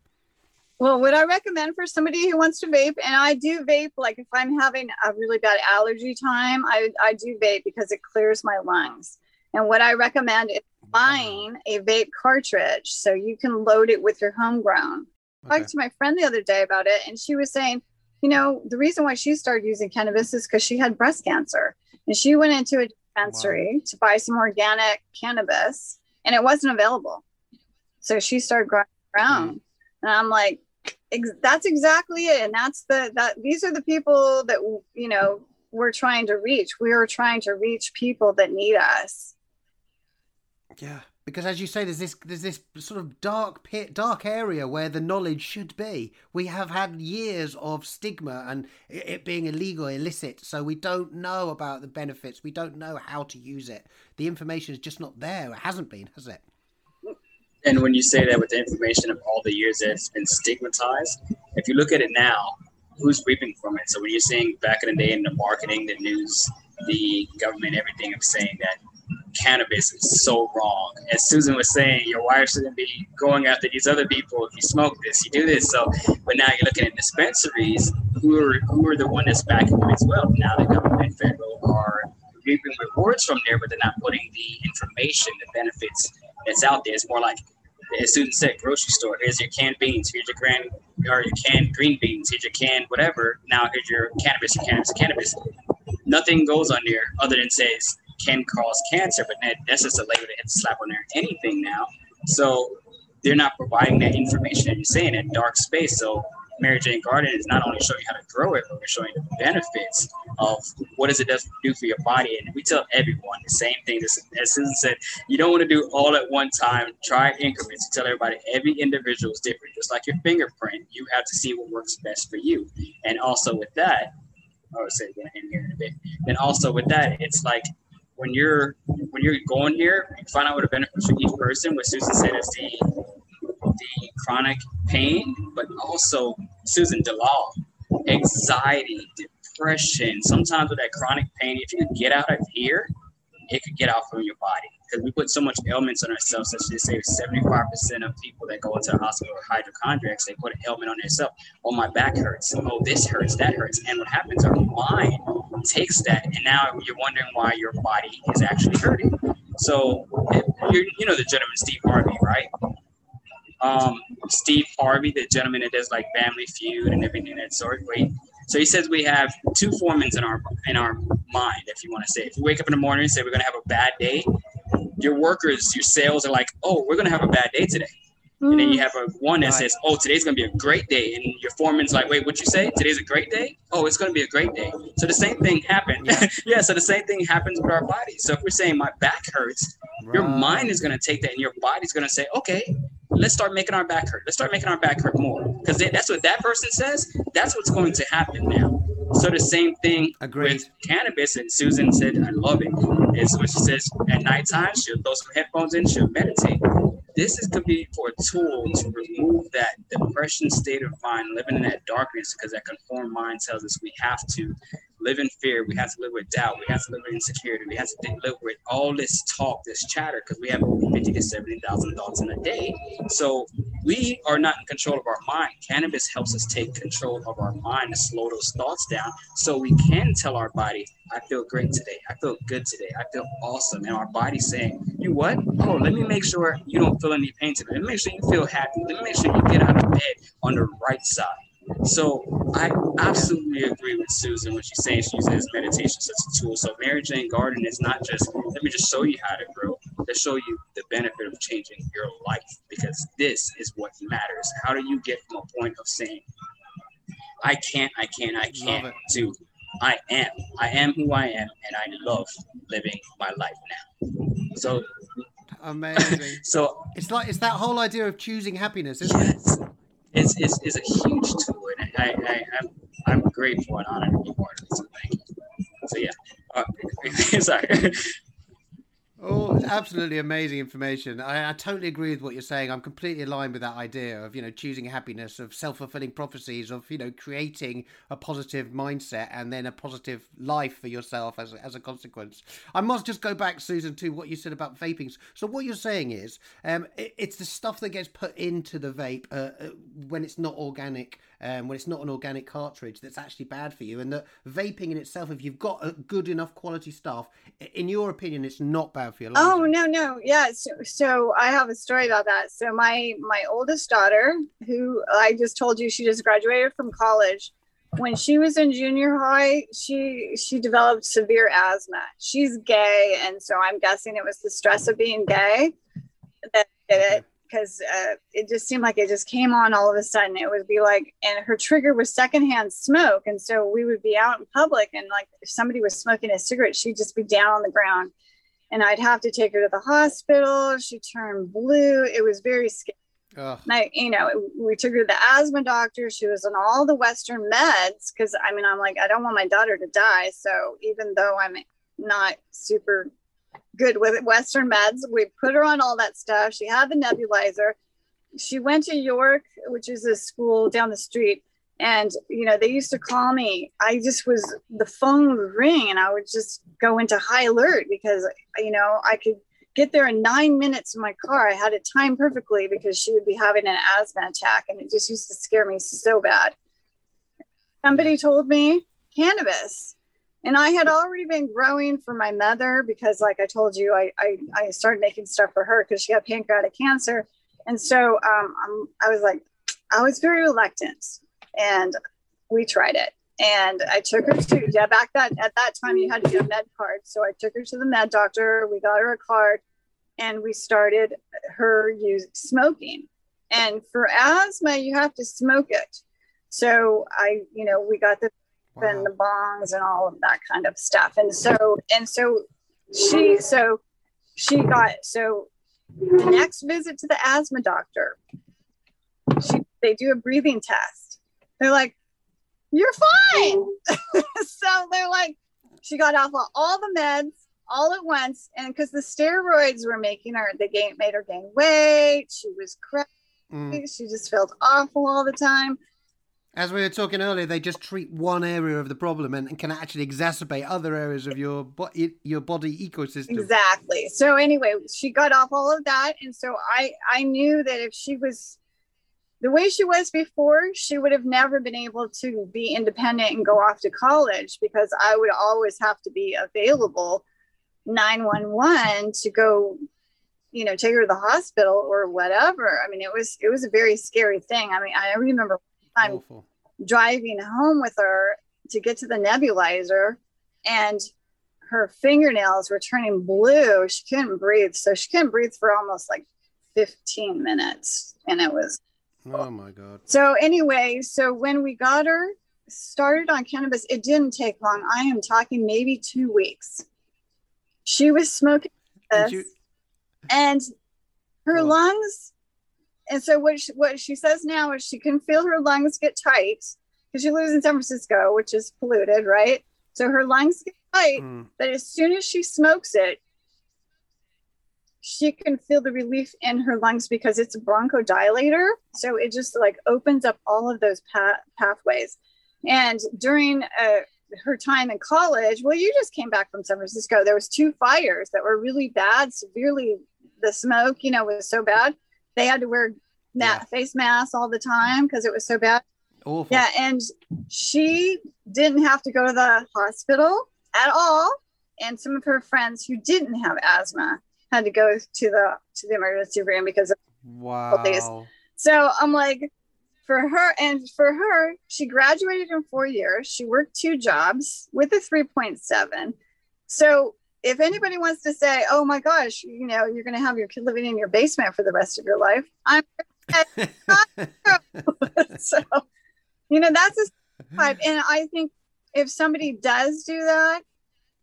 Well, what I recommend for somebody who wants to vape, and I do vape, like if I'm having a really bad allergy time, I, I do vape because it clears my lungs. And what I recommend is oh, buying a vape cartridge so you can load it with your homegrown. I talked to my friend the other day about it, and she was saying, you know, the reason why she started using cannabis is because she had breast cancer. And she went into a dispensary to buy some organic cannabis, and it wasn't available. So she started growing mm-hmm. her own. And I'm like, ex- that's exactly it. And that's the, that these are the people that, you know, we're trying to reach. We are trying to reach people that need us. Yeah, because as you say, there's this there's this sort of dark pit, dark area where the knowledge should be. We have had years of stigma and it it being illegal, illicit, so we don't know about the benefits. We don't know how to use it. The information is just not there. It hasn't been, has it? And when you say that with the information of all the years that it's been stigmatized, if you look at it now, who's reaping from it? So when you're saying back in the day in the marketing, the news, the government, everything of saying that cannabis is so wrong. As Susan was saying, your wife shouldn't be going after these other people if you smoke this, you do this. So but now you're looking at dispensaries who are who are the one that's backing them as well. Now the government and federal are reaping rewards from there, but they're not putting the information, the benefits that's out there. It's more like as Susan said, grocery store. Here's your canned beans. Here's your grand or your canned green beans. Here's your canned whatever. Now here's your cannabis. Your cannabis. Cannabis. Nothing goes on there other than says can cause cancer, but that, that's just a label that hits slap on there. Anything now. So they're not providing that information that you're saying that dark space. So Mary Jane Garden is not only showing you how to grow it, but we're showing the benefits of what does it do for your body. And we tell everyone the same thing. As Susan said, you don't want to do all at one time. Try increments. You tell everybody every individual is different. Just like your fingerprint, you have to see what works best for you. And also with that, I would say we're gonna end here in a bit. Then also with that, it's like when you're when you're going here, you find out what the benefits for each person. What Susan said is the the chronic pain, but also Susan Dalal, anxiety, depression. Sometimes with that chronic pain, if you get out of here, it could get out from your body. Because we put so much ailments on ourselves, such as say 75% of people that go into the hospital with hypochondriacs, they put an ailment on themselves. Oh, my back hurts. Oh, this hurts, that hurts. And what happens, our mind takes that, and now you're wondering why your body is actually hurting. So, you know the gentleman Steve Harvey, right? Um, Steve Harvey, the gentleman that does like Family Feud and everything that sort. Wait, so he says we have two foremans in our in our mind, if you want to say. If you wake up in the morning and say we're gonna have a bad day, your workers, your sales are like, oh, we're gonna have a bad day today. And then you have a one that Right. says, "Oh, today's gonna be a great day," and your foreman's like, "Wait, what you say? Today's a great day? Oh, it's gonna be a great day." So the same thing happened. Yeah. so the same thing happens with our bodies. So if we're saying my back hurts, your mind is gonna take that, and your body's gonna say, "Okay, let's start making our back hurt. Let's start making our back hurt more," because that's what that person says. That's what's going to happen now. So the same thing Agreed. with cannabis, and Susan said, "I love it." Is when she says at nighttime she'll throw some headphones in, she'll meditate this is could be for a tool to remove that depression state of mind, living in that darkness, because that conformed mind tells us we have to live in fear, we have to live with doubt, we have to live with insecurity, we have to live with all this talk, this chatter, because we have over fifty to seventy thousand thoughts in a day. So we are not in control of our mind. Cannabis helps us take control of our mind and slow those thoughts down so we can tell our body, I feel great today. I feel good today. I feel awesome. And our body's saying, You what? Oh, let me make sure you don't feel any pain today. Let me make sure you feel happy. Let me make sure you get out of bed on the right side. So I absolutely agree with Susan when she's saying she uses meditation as a tool. So Mary Jane Garden is not just let me just show you how to grow, to show you the benefit of changing your life because this is what matters. How do you get from a point of saying I can't, I can't, I can't to I am. I am who I am and I love living my life now. So amazing. so it's like it's that whole idea of choosing happiness, isn't yes. it? is, is, is a huge tool, I, I, I'm, I'm grateful and honored to be part of. So thank you. So yeah, uh, sorry. Oh, absolutely amazing information. I, I, totally agree with what you're saying. I'm completely aligned with that idea of, you know, choosing happiness, of self fulfilling prophecies, of, you know, creating a positive mindset and then a positive life for yourself as, as a consequence. I must just go back, Susan, to what you said about vaping. So, what you're saying is um, it, it's the stuff that gets put into the vape uh, uh, when it's not organic um, when it's not an organic cartridge that's actually bad for you. And that vaping in itself, if you've got a good enough quality stuff, in your opinion, it's not bad for your lungs. Oh no, no, yeah. So, so I have a story about that. So my my oldest daughter, who I just told you, she just graduated from college. When she was in junior high, she she developed severe asthma. She's gay, and so I'm guessing it was the stress of being gay that did it because uh, it just seemed like it just came on all of a sudden. It would be like, and her trigger was secondhand smoke. And so we would be out in public, and like if somebody was smoking a cigarette, she'd just be down on the ground. And I'd have to take her to the hospital. She turned blue. It was very scary. Oh. I, you know, we took her to the asthma doctor. She was on all the Western meds because I mean, I'm like, I don't want my daughter to die. So even though I'm not super good with Western meds. We put her on all that stuff. She had the nebulizer. She went to York, which is a school down the street. And, you know, they used to call me. I just was, the phone would ring and I would just go into high alert because, you know, I could get there in nine minutes in my car. I had it timed perfectly because she would be having an asthma attack and it just used to scare me so bad. Somebody told me cannabis and I had already been growing for my mother because, like I told you, I I, I started making stuff for her because she had pancreatic cancer, and so um, I'm, I was like, I was very reluctant, and we tried it, and I took her to yeah back that at that time you had to get a med card, so I took her to the med doctor. We got her a card, and we started her use smoking, and for asthma you have to smoke it. So I, you know, we got the wow. and the bongs and all of that kind of stuff. And so and so she so she got so the next visit to the asthma doctor, she they do a breathing test. They're like, You're fine. so they're like, she got off of all the meds all at once. And because the steroids were making her, they gain, made her gain weight. She was crazy. Mm. She just felt awful all the time. As we were talking earlier, they just treat one area of the problem and, and can actually exacerbate other areas of your your body ecosystem. Exactly. So anyway, she got off all of that, and so I I knew that if she was the way she was before, she would have never been able to be independent and go off to college because I would always have to be available 911 to go you know take her to the hospital or whatever i mean it was it was a very scary thing i mean i remember Awful. driving home with her to get to the nebulizer and her fingernails were turning blue. She couldn't breathe. So she couldn't breathe for almost like 15 minutes. And it was. Oh my God. So, anyway, so when we got her started on cannabis, it didn't take long. I am talking maybe two weeks. She was smoking this, you... and her lungs and so what she, what she says now is she can feel her lungs get tight because she lives in San Francisco, which is polluted, right? So her lungs get tight, mm. but as soon as she smokes it, she can feel the relief in her lungs because it's a bronchodilator. So it just like opens up all of those pa- pathways. And during uh, her time in college, well, you just came back from San Francisco. There was two fires that were really bad, severely. The smoke, you know, was so bad they had to wear that Yeah. face mask all the time because it was so bad. Awful. Yeah, and she didn't have to go to the hospital at all. And some of her friends who didn't have asthma had to go to the to the emergency room because of days. Wow. so I'm like, for her and for her, she graduated in four years. She worked two jobs with a 3.7. So if anybody wants to say, oh my gosh, you know, you're going to have your kid living in your basement for the rest of your life, I'm so, you know, that's a type. And I think if somebody does do that,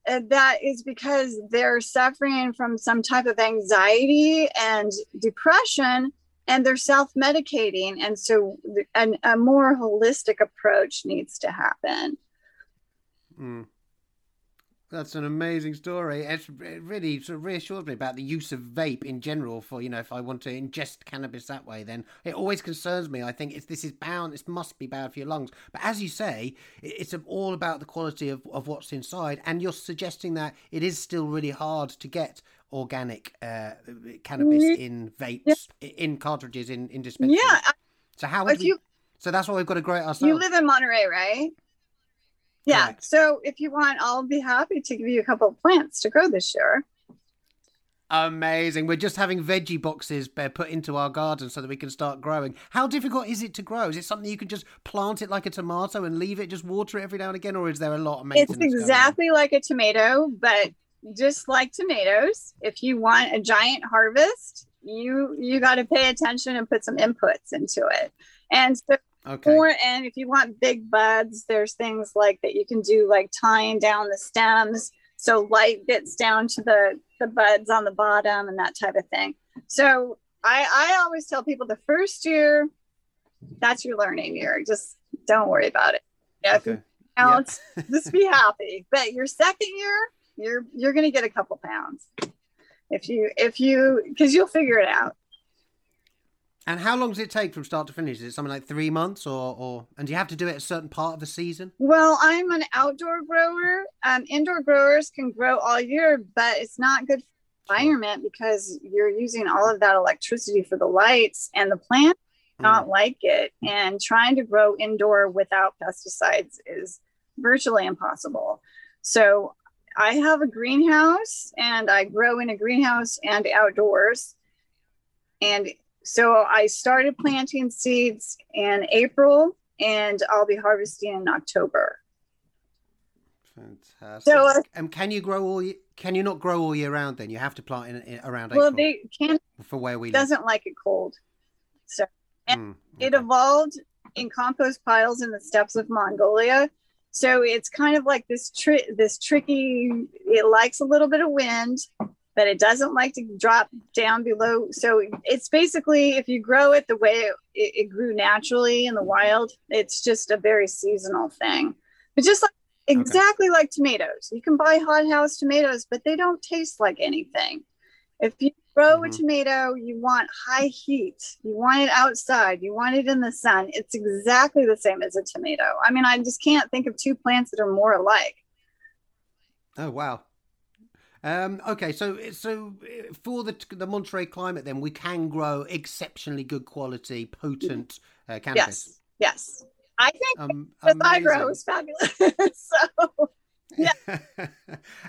uh, that is because they're suffering from some type of anxiety and depression and they're self-medicating and so an, a more holistic approach needs to happen Mm. That's an amazing story. It's, it really sort of reassures me about the use of vape in general. For you know, if I want to ingest cannabis that way, then it always concerns me. I think it's this is bound. This must be bad for your lungs. But as you say, it's all about the quality of, of what's inside. And you're suggesting that it is still really hard to get organic uh, cannabis Mhm. in vapes, i in cartridges, in in dispensaries. yeah So how would we? you so that's why we've got to grow it ourselves. you live in monterey right yeah Correct. so if you want i'll be happy to give you a couple of plants to grow this year Amazing. We're just having veggie boxes uh, put into our garden so that we can start growing. How difficult is it to grow? Is it something you can just plant it like a tomato and leave it, just water it every now and again, or is there a lot of maintenance? it's exactly like a tomato but just like tomatoes if you want a giant harvest you you got to pay attention and put some inputs into it and so okay. Or and if you want big buds, there's things like that you can do, like tying down the stems so light gets down to the the buds on the bottom and that type of thing. So I I always tell people the first year, that's your learning year. Just don't worry about it. Yeah, Okay. counts, just be happy. But your second year, you're you're gonna get a couple pounds. If you if you because you'll figure it out. And how long does it take from start to finish? Is it something like three months, or, or and do you have to do it at a certain part of the season? Well, I'm an outdoor grower. Um, indoor growers can grow all year, but it's not good for the environment because you're using all of that electricity for the lights, and the plant Hmm. not like it. And trying to grow indoor without pesticides is virtually impossible. So I have a greenhouse, and I grow in a greenhouse and outdoors. And so I started planting seeds in April and I'll be harvesting in October. Fantastic. So, uh, and can you grow all? Year, can you not grow all year round? Then you have to plant in, in around Well, April they can for where we live. doesn't like it cold. So Mm, it evolved in compost piles in the steppes of Mongolia. So it's kind of like this tri- this tricky. It likes a little bit of wind, but it doesn't like to drop down below. So it's basically if you grow it the way it, it grew naturally in the wild, it's just a very seasonal thing. But just like exactly like tomatoes, you can buy hothouse tomatoes, but they don't taste like anything. If you grow a Mhm. tomato, you want high heat. You want it outside. You want it in the sun. It's exactly the same as a tomato. I mean, I just can't think of two plants that are more alike. Oh wow. Um, okay, so so uh, for the the Monterey climate, then we can grow exceptionally good quality, potent uh, cannabis. Yes. Yes. I think Um, the I grow is fabulous. so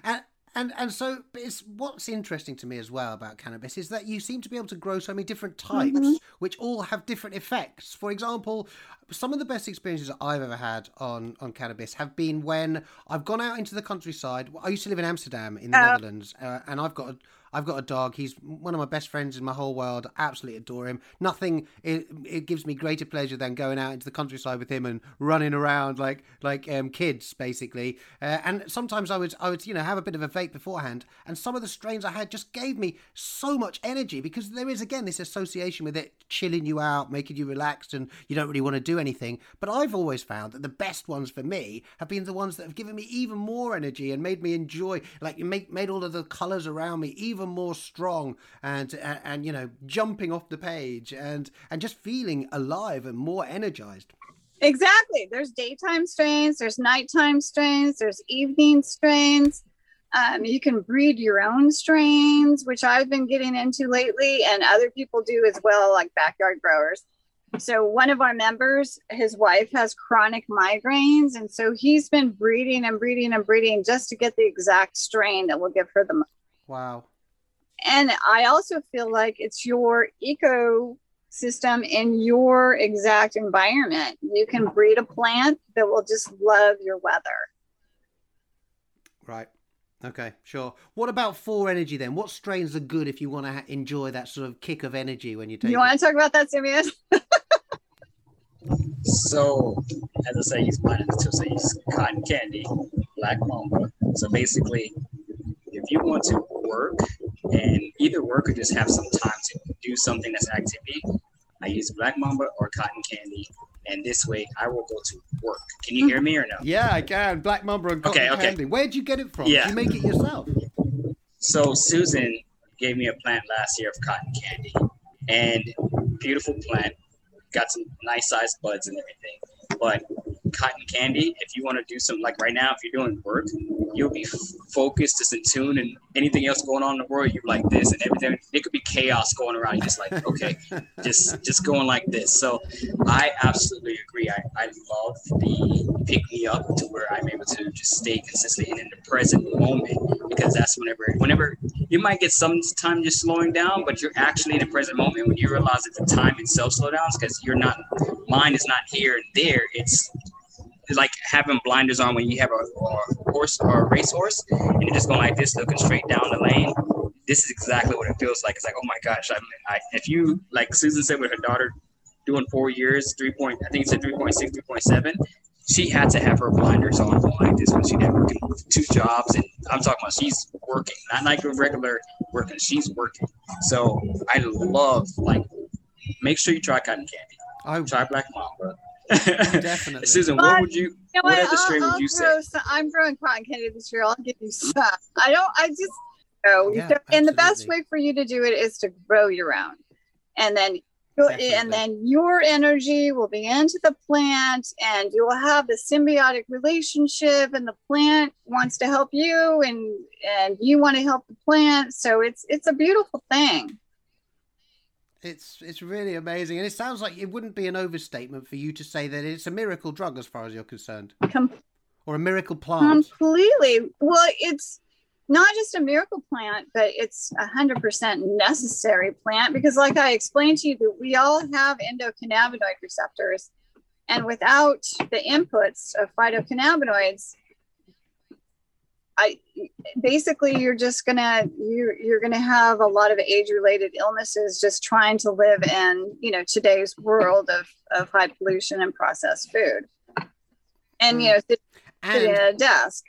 and and and so it's what's interesting to me as well about cannabis is that you seem to be able to grow so many different types Mhm. which all have different effects for example some of the best experiences i've ever had on on cannabis have been when i've gone out into the countryside i used to live in amsterdam in the Oh. netherlands uh, and i've got a I've got a dog. He's one of my best friends in my whole world. I absolutely adore him. Nothing it, it gives me greater pleasure than going out into the countryside with him and running around like like um, kids basically. Uh, and sometimes I would I would you know have a bit of a vape beforehand, and some of the strains I had just gave me so much energy because there is again this association with it chilling you out, making you relaxed, and you don't really want to do anything. But I've always found that the best ones for me have been the ones that have given me even more energy and made me enjoy like make made all of the colors around me even more strong and and, and you know jumping off the page and and just feeling alive and more energized. exactly. There's daytime strains, there's nighttime strains, there's evening strains. Um, you can breed your own strains, which I've been getting into lately, and other people do as well, like backyard growers. So, one of our members, his wife has chronic migraines, and so he's been breeding and breeding and breeding just to get the exact strain that will give her the. Wow. And I also feel like it's your ecosystem in your exact environment. You can breed a plant that will just love your weather. Right. Okay, sure. What about four energy then? What strains are good if you want to ha- enjoy that sort of kick of energy when you take You it? want to talk about that, Simeon? So, as I say, he's planning to say he's cotton candy, black mamba. So basically, if you want to work and either work or just have some time to do something that's activity, I use black mamba or cotton candy, and this way I will go to work. Can you hear me or no? Yeah, I can. Black Mamba and cotton Okay, okay. candy. Where'd you get it from? Yeah. Did you make it yourself? So Susan gave me a plant last year of cotton candy, and beautiful plant, got some nice sized buds and everything. But cotton candy, if you want to do some like right now, if you're doing work, you'll be f- focused, just in tune, and anything else going on in the world, you're like this, and everything. It could be chaos going around. You're just like, okay, just just going like this. So I absolutely agree. I, I love the pick me up to where I'm able to just stay consistent and in the present moment because that's whenever whenever you might get some time just slowing down, but you're actually in the present moment when you realize that the time itself slow down because you're not mind is not here and there. It's like having blinders on when you have a, a horse or a racehorse and you're just going like this, looking straight down the lane. This is exactly what it feels like. It's like, oh my gosh, I, I if you like Susan said with her daughter doing four years, three point, I think it's a 3.6, 3.7. She had to have her blinders on like this when she did working two jobs. And I'm talking about she's working, not like a regular working, she's working. So I love, like, make sure you try cotton candy, I try black mamba. Definitely. Susan, what would you, You know what what? other strain I'll, would you I'll say? grow some- I'm growing cotton candy this year. I'll give you some. I don't. I just go. Yeah, So- and the best way for you to do it is to grow your own, and then. you'll- Definitely. And then your energy will be into the plant, and you will have the symbiotic relationship, and the plant wants to help you, and and you want to help the plant. So it's it's a beautiful thing. It's it's really amazing, and it sounds like it wouldn't be an overstatement for you to say that it's a miracle drug as far as you're concerned, Com- or a miracle plant. Completely. Well, it's not just a miracle plant, but it's a hundred percent necessary plant because, like I explained to you, that we all have endocannabinoid receptors, and without the inputs of phytocannabinoids, I basically you're just gonna you're you're gonna have a lot of age-related illnesses just trying to live in you know today's world of of high pollution and processed food, and you know sitting and at a desk.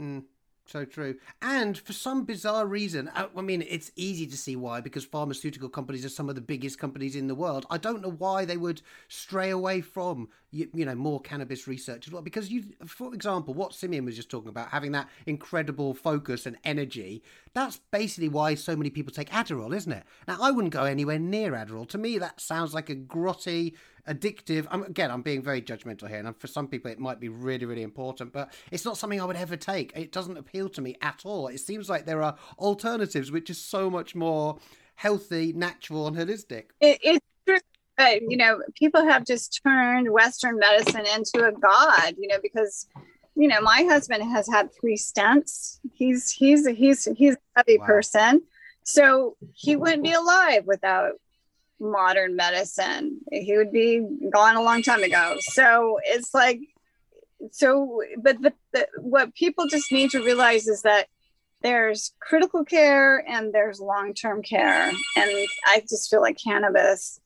Mm, so true. And for some bizarre reason, I, I mean, it's easy to see why because pharmaceutical companies are some of the biggest companies in the world. I don't know why they would stray away from you, you know more cannabis research as well. Because you, for example, what Simeon was just talking about, having that incredible focus and energy. That's basically why so many people take Adderall, isn't it? Now, I wouldn't go anywhere near Adderall. To me, that sounds like a grotty, addictive. I'm, again, I'm being very judgmental here, and for some people, it might be really, really important, but it's not something I would ever take. It doesn't appeal to me at all. It seems like there are alternatives which is so much more healthy, natural, and holistic. it, it's true. But, you know, people have just turned Western medicine into a god, you know, because, you know, my husband has had three stents. He's, he's, he's, he's a heavy Wow. person. So he wouldn't be alive without modern medicine. He would be gone a long time ago. So it's like, so, but the, the, what people just need to realize is that there's critical care and there's long-term care and i just feel like cannabis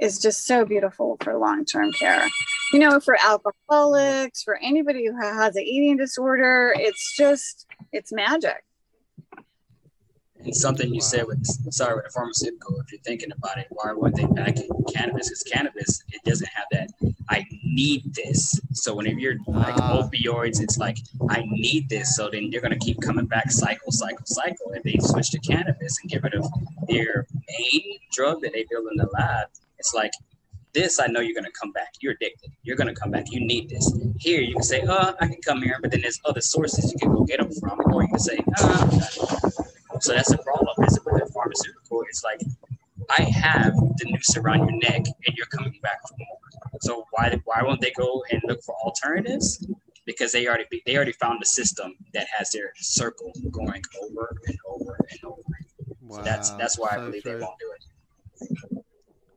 is just so beautiful for long-term care you know for alcoholics for anybody who has an eating disorder it's just it's magic And something you said with sorry with the pharmaceutical, if you're thinking about it, why would they pack in cannabis? Because cannabis it doesn't have that I need this. So whenever you're like Ah. opioids, it's like I need this. So then you're gonna keep coming back cycle, cycle, cycle. If they switch to cannabis and get rid of their main drug that they build in the lab, it's like This I know you're gonna come back. You're addicted. You're gonna come back. You need this. Here you can say, uh, I can come here, but then there's other sources you can go get them from, or you can say, uh, so that's the problem. Is with a pharmaceutical, it's like I have the noose around your neck, and you're coming back for more. So why why won't they go and look for alternatives? Because they already they already found a system that has their circle going over and over and over. Wow, so that's that's why so I believe true. they won't do it.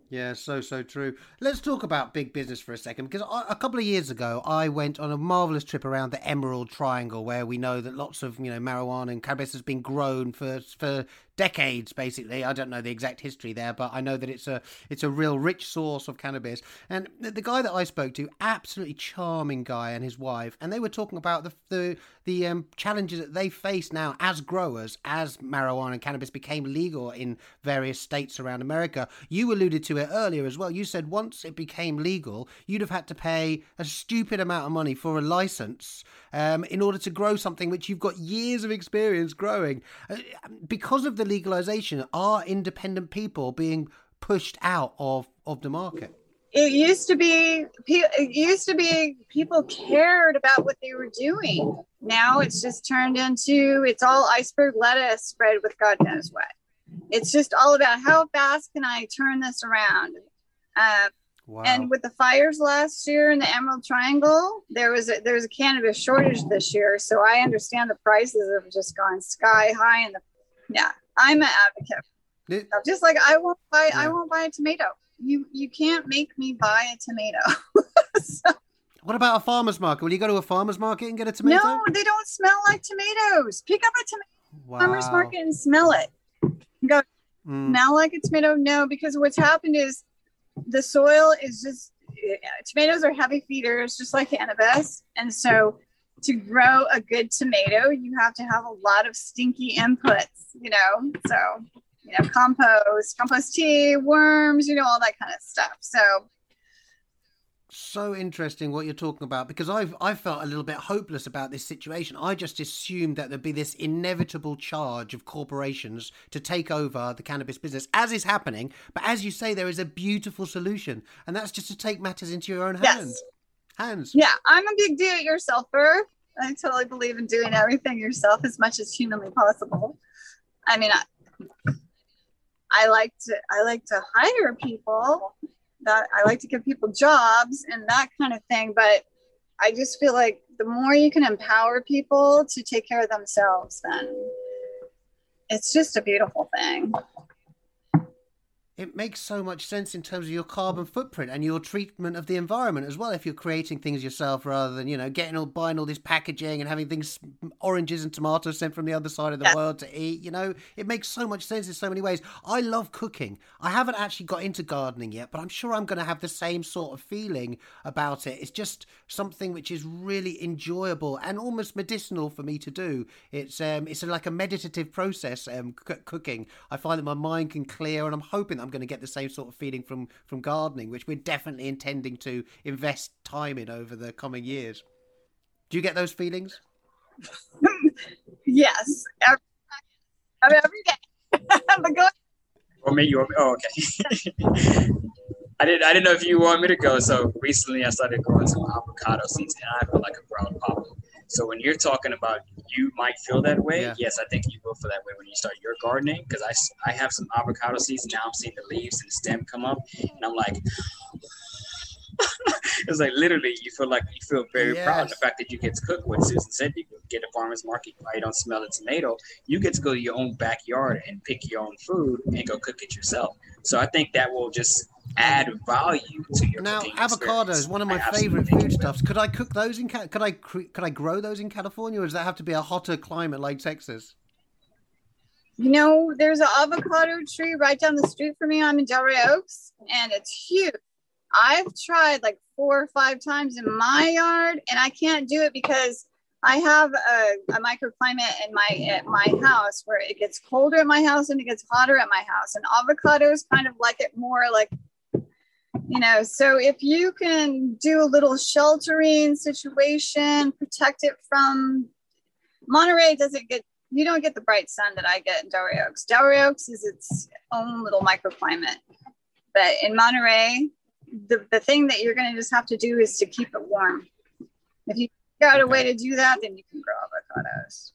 Yeah, so so true. Let's talk about big business for a second because a couple of years ago I went on a marvelous trip around the Emerald Triangle where we know that lots of you know marijuana and cannabis has been grown for for decades basically. I don't know the exact history there but i know that it's a it's a real rich source of cannabis. And the, guy that i spoke to absolutely charming guy and his wife and they were talking about the the the um, challenges that they face now as growers as marijuana and cannabis became legal in various states around america. You alluded to it earlier as well. You said once it became legal you'd have had to pay a stupid amount of money for a license um, in order to grow something which you've got years of experience growing uh, because of the legalization, are independent people being pushed out of, of the market? It used to be it used to be people cared about what they were doing. Now it's just turned into it's all iceberg lettuce spread with God knows what. It's just all about how fast can I turn this around. Uh, Wow. And with the fires last year in the Emerald Triangle, there was a, there was a cannabis shortage this year. So I understand the prices have just gone sky high. And the yeah, I'm an advocate. It, just like I won't buy, yeah. I won't buy a tomato. You you can't make me buy a tomato. so, what about a farmer's market? Will you go to a farmer's market and get a tomato? No, they don't smell like tomatoes. Pick up a tomato wow. farmer's market and smell it. Go mm. smell like a tomato. No, because what's happened is the soil is just eh, tomatoes are heavy feeders, just like cannabis, and so to grow a good tomato, you have to have a lot of stinky inputs, you know. So, you know, compost, compost tea, worms, you know, all that kind of stuff. So so interesting what you're talking about because I've I felt a little bit hopeless about this situation. I just assumed that there'd be this inevitable charge of corporations to take over the cannabis business, as is happening. But as you say, there is a beautiful solution, and that's just to take matters into your own hands. Yes. Hands. Yeah, I'm a big do-it-yourselfer. I totally believe in doing everything yourself as much as humanly possible. I mean, I, I like to I like to hire people. That I like to give people jobs and that kind of thing. But I just feel like the more you can empower people to take care of themselves, then it's just a beautiful thing it makes so much sense in terms of your carbon footprint and your treatment of the environment as well. If you're creating things yourself rather than you know getting all buying all this packaging and having things oranges and tomatoes sent from the other side of the yeah. world to eat, you know, it makes so much sense in so many ways. I love cooking. I haven't actually got into gardening yet, but I'm sure I'm going to have the same sort of feeling about it. It's just something which is really enjoyable and almost medicinal for me to do. It's um, it's like a meditative process. Um, c- cooking. I find that my mind can clear, and I'm hoping that I'm going to get the same sort of feeling from from gardening, which we're definitely intending to invest time in over the coming years. Do you get those feelings? yes, every, every day. but go. Or me, you want me? Oh, okay. I didn't. I didn't know if you want me to go. So recently, I started growing some avocado seeds, and I feel like a brown papa. So when you're talking about you might feel that way, yeah. yes, I think you will feel that way when you start your gardening. Because I, I have some avocado seeds now. I'm seeing the leaves and the stem come up, and I'm like, it's like literally you feel like you feel very yes. proud the fact that you get to cook what Susan said. You get a farmer's market, you don't smell a tomato. You get to go to your own backyard and pick your own food and go cook it yourself. So I think that will just add value to your now avocado is one of my favorite foodstuffs could i cook those in could i could i grow those in california or does that have to be a hotter climate like texas? You know there's an avocado tree right down the street from me. I'm in Del Rey Oaks and it's huge. I've tried like four or five times in my yard and i can't do it because I have a, a, microclimate in my at my house where it gets colder at my house and it gets hotter at my house. And avocados kind of like it more like you know so if you can do a little sheltering situation protect it from monterey doesn't get you don't get the bright sun that i get in Del Rey Oaks delray oaks is its own little microclimate but in monterey the, the thing that you're going to just have to do is to keep it warm. If you got a way to do that, then you can grow avocados.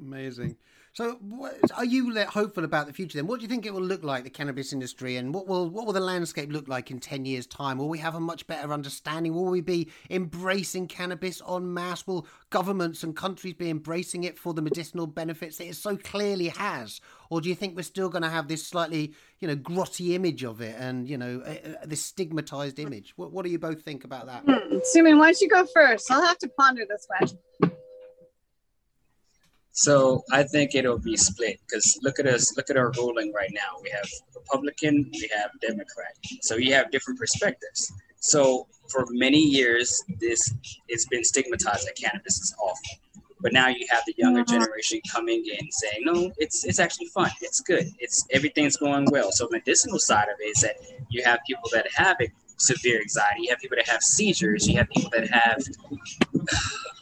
Amazing. So, what, are you hopeful about the future then? What do you think it will look like, the cannabis industry, and what will what will the landscape look like in ten years' time? Will we have a much better understanding? Will we be embracing cannabis en masse? Will governments and countries be embracing it for the medicinal benefits that it so clearly has? Or do you think we're still going to have this slightly, you know, grotty image of it, and you know, uh, this stigmatized image? What, what do you both think about that? Hmm. Why don't you go first? I'll have to ponder this one. So I think it'll be split because look at us, look at our ruling right now. We have Republican, we have Democrat. So you have different perspectives. So for many years, this it's been stigmatized that cannabis is awful. But now you have the younger generation coming in saying, no, it's it's actually fun. It's good. It's everything's going well. So medicinal side of it is that you have people that have it, severe anxiety. You have people that have seizures. You have people that have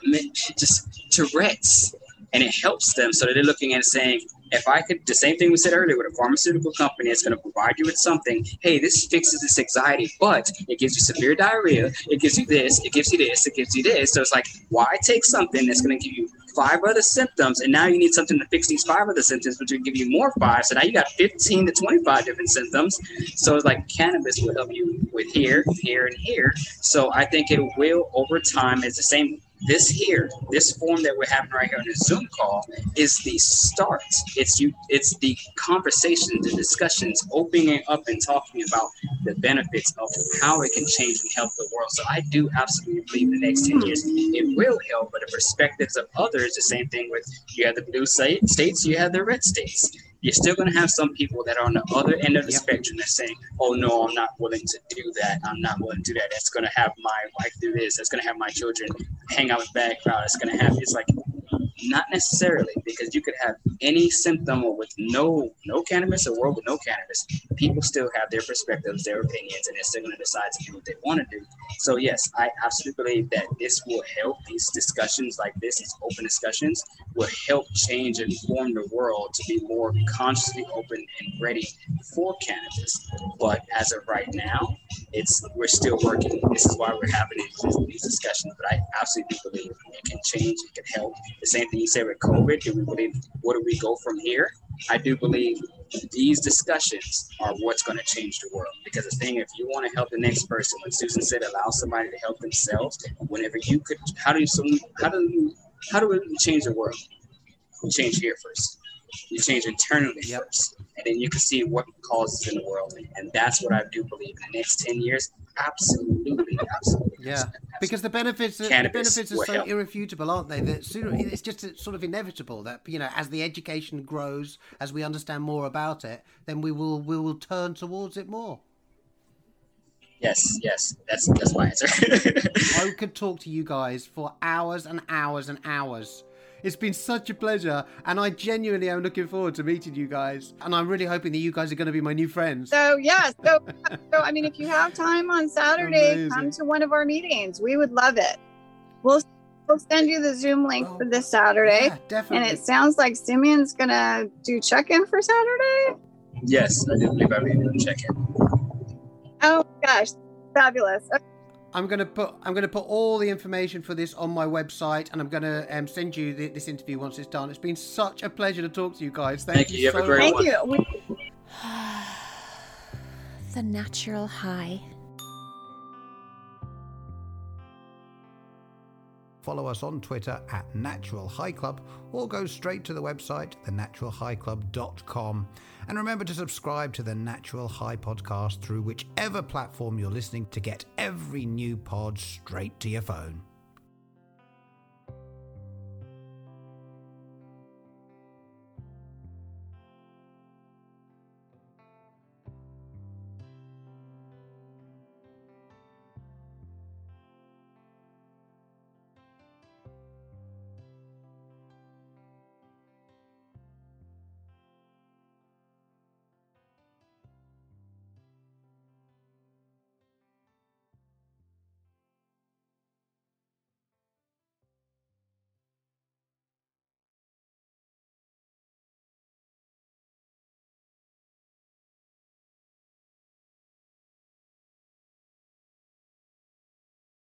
just Tourette's and it helps them so that they're looking at saying, if I could, the same thing we said earlier with a pharmaceutical company that's going to provide you with something, hey, this fixes this anxiety, but it gives you severe diarrhea, it gives you this, it gives you this, it gives you this. So it's like, why take something that's going to give you five other symptoms, and now you need something to fix these five other symptoms, which will give you more five. So now you got 15 to 25 different symptoms. So it's like cannabis will help you with here, here, and here. So I think it will over time. It's the same this here, this form that we're having right here on the Zoom call is the start. It's you. It's the conversations, the discussions, opening up and talking about the benefits of how it can change and help the world. So I do absolutely believe in the next ten years it will help. But the perspectives of others, the same thing with you have the blue sta- states, you have the red states. You're still going to have some people that are on the other end of the Yep. spectrum that's saying, "Oh no, I'm not willing to do that. I'm not willing to do that. That's going to have my wife do this. That's going to have my children hang out with bad crowd. It's going to have." It's like not necessarily because you could have any symptom or with no no cannabis, a world with no cannabis. People still have their perspectives, their opinions, and they're still going to decide to do what they want to do. So yes, I absolutely believe that this will help. These discussions like this, these open discussions, will help change and form the world to be more consciously open and ready for cannabis. But as of right now, it's we're still working. This is why we're having these, these discussions. But I absolutely believe it can change. It can help. The same you said with COVID. Do we believe? Do we go from here? I do believe these discussions are what's going to change the world. Because the thing, if you want to help the next person, when Susan said, allow somebody to help themselves. Whenever you could, how do you, how do you, how do we change the world? We change here first. You change internally Yep. first, and then you can see what causes in the world. And that's what I do believe. In the next ten years, absolutely, absolutely. Yeah, because the benefits the benefits are so help. irrefutable, aren't they? That sooner it's just sort of inevitable that you know as the education grows, as we understand more about it, then we will we will turn towards it more. Yes, yes, that's that's my answer. I could talk to you guys for hours and hours and hours. It's been such a pleasure, and I genuinely am looking forward to meeting you guys. And I'm really hoping that you guys are going to be my new friends. So yeah, so so I mean, if you have time on Saturday, Amazing. come to one of our meetings. We would love it. We'll we'll send you the Zoom link Oh, for this Saturday. Yeah, definitely. And it sounds like Simeon's gonna do check-in for Saturday. yes, I do believe I will check in. Oh gosh, fabulous! Okay, I'm gonna put I'm gonna put all the information for this on my website, and I'm gonna um, send you the, this interview once it's done. It's been such a pleasure to talk to you guys. Thank, Thank you. You have a so great much. Thank you. The natural high. Follow us on Twitter at Natural High Club or go straight to the website, thenaturalhighclub.com. And remember to subscribe to the Natural High podcast through whichever platform you're listening to get every new pod straight to your phone.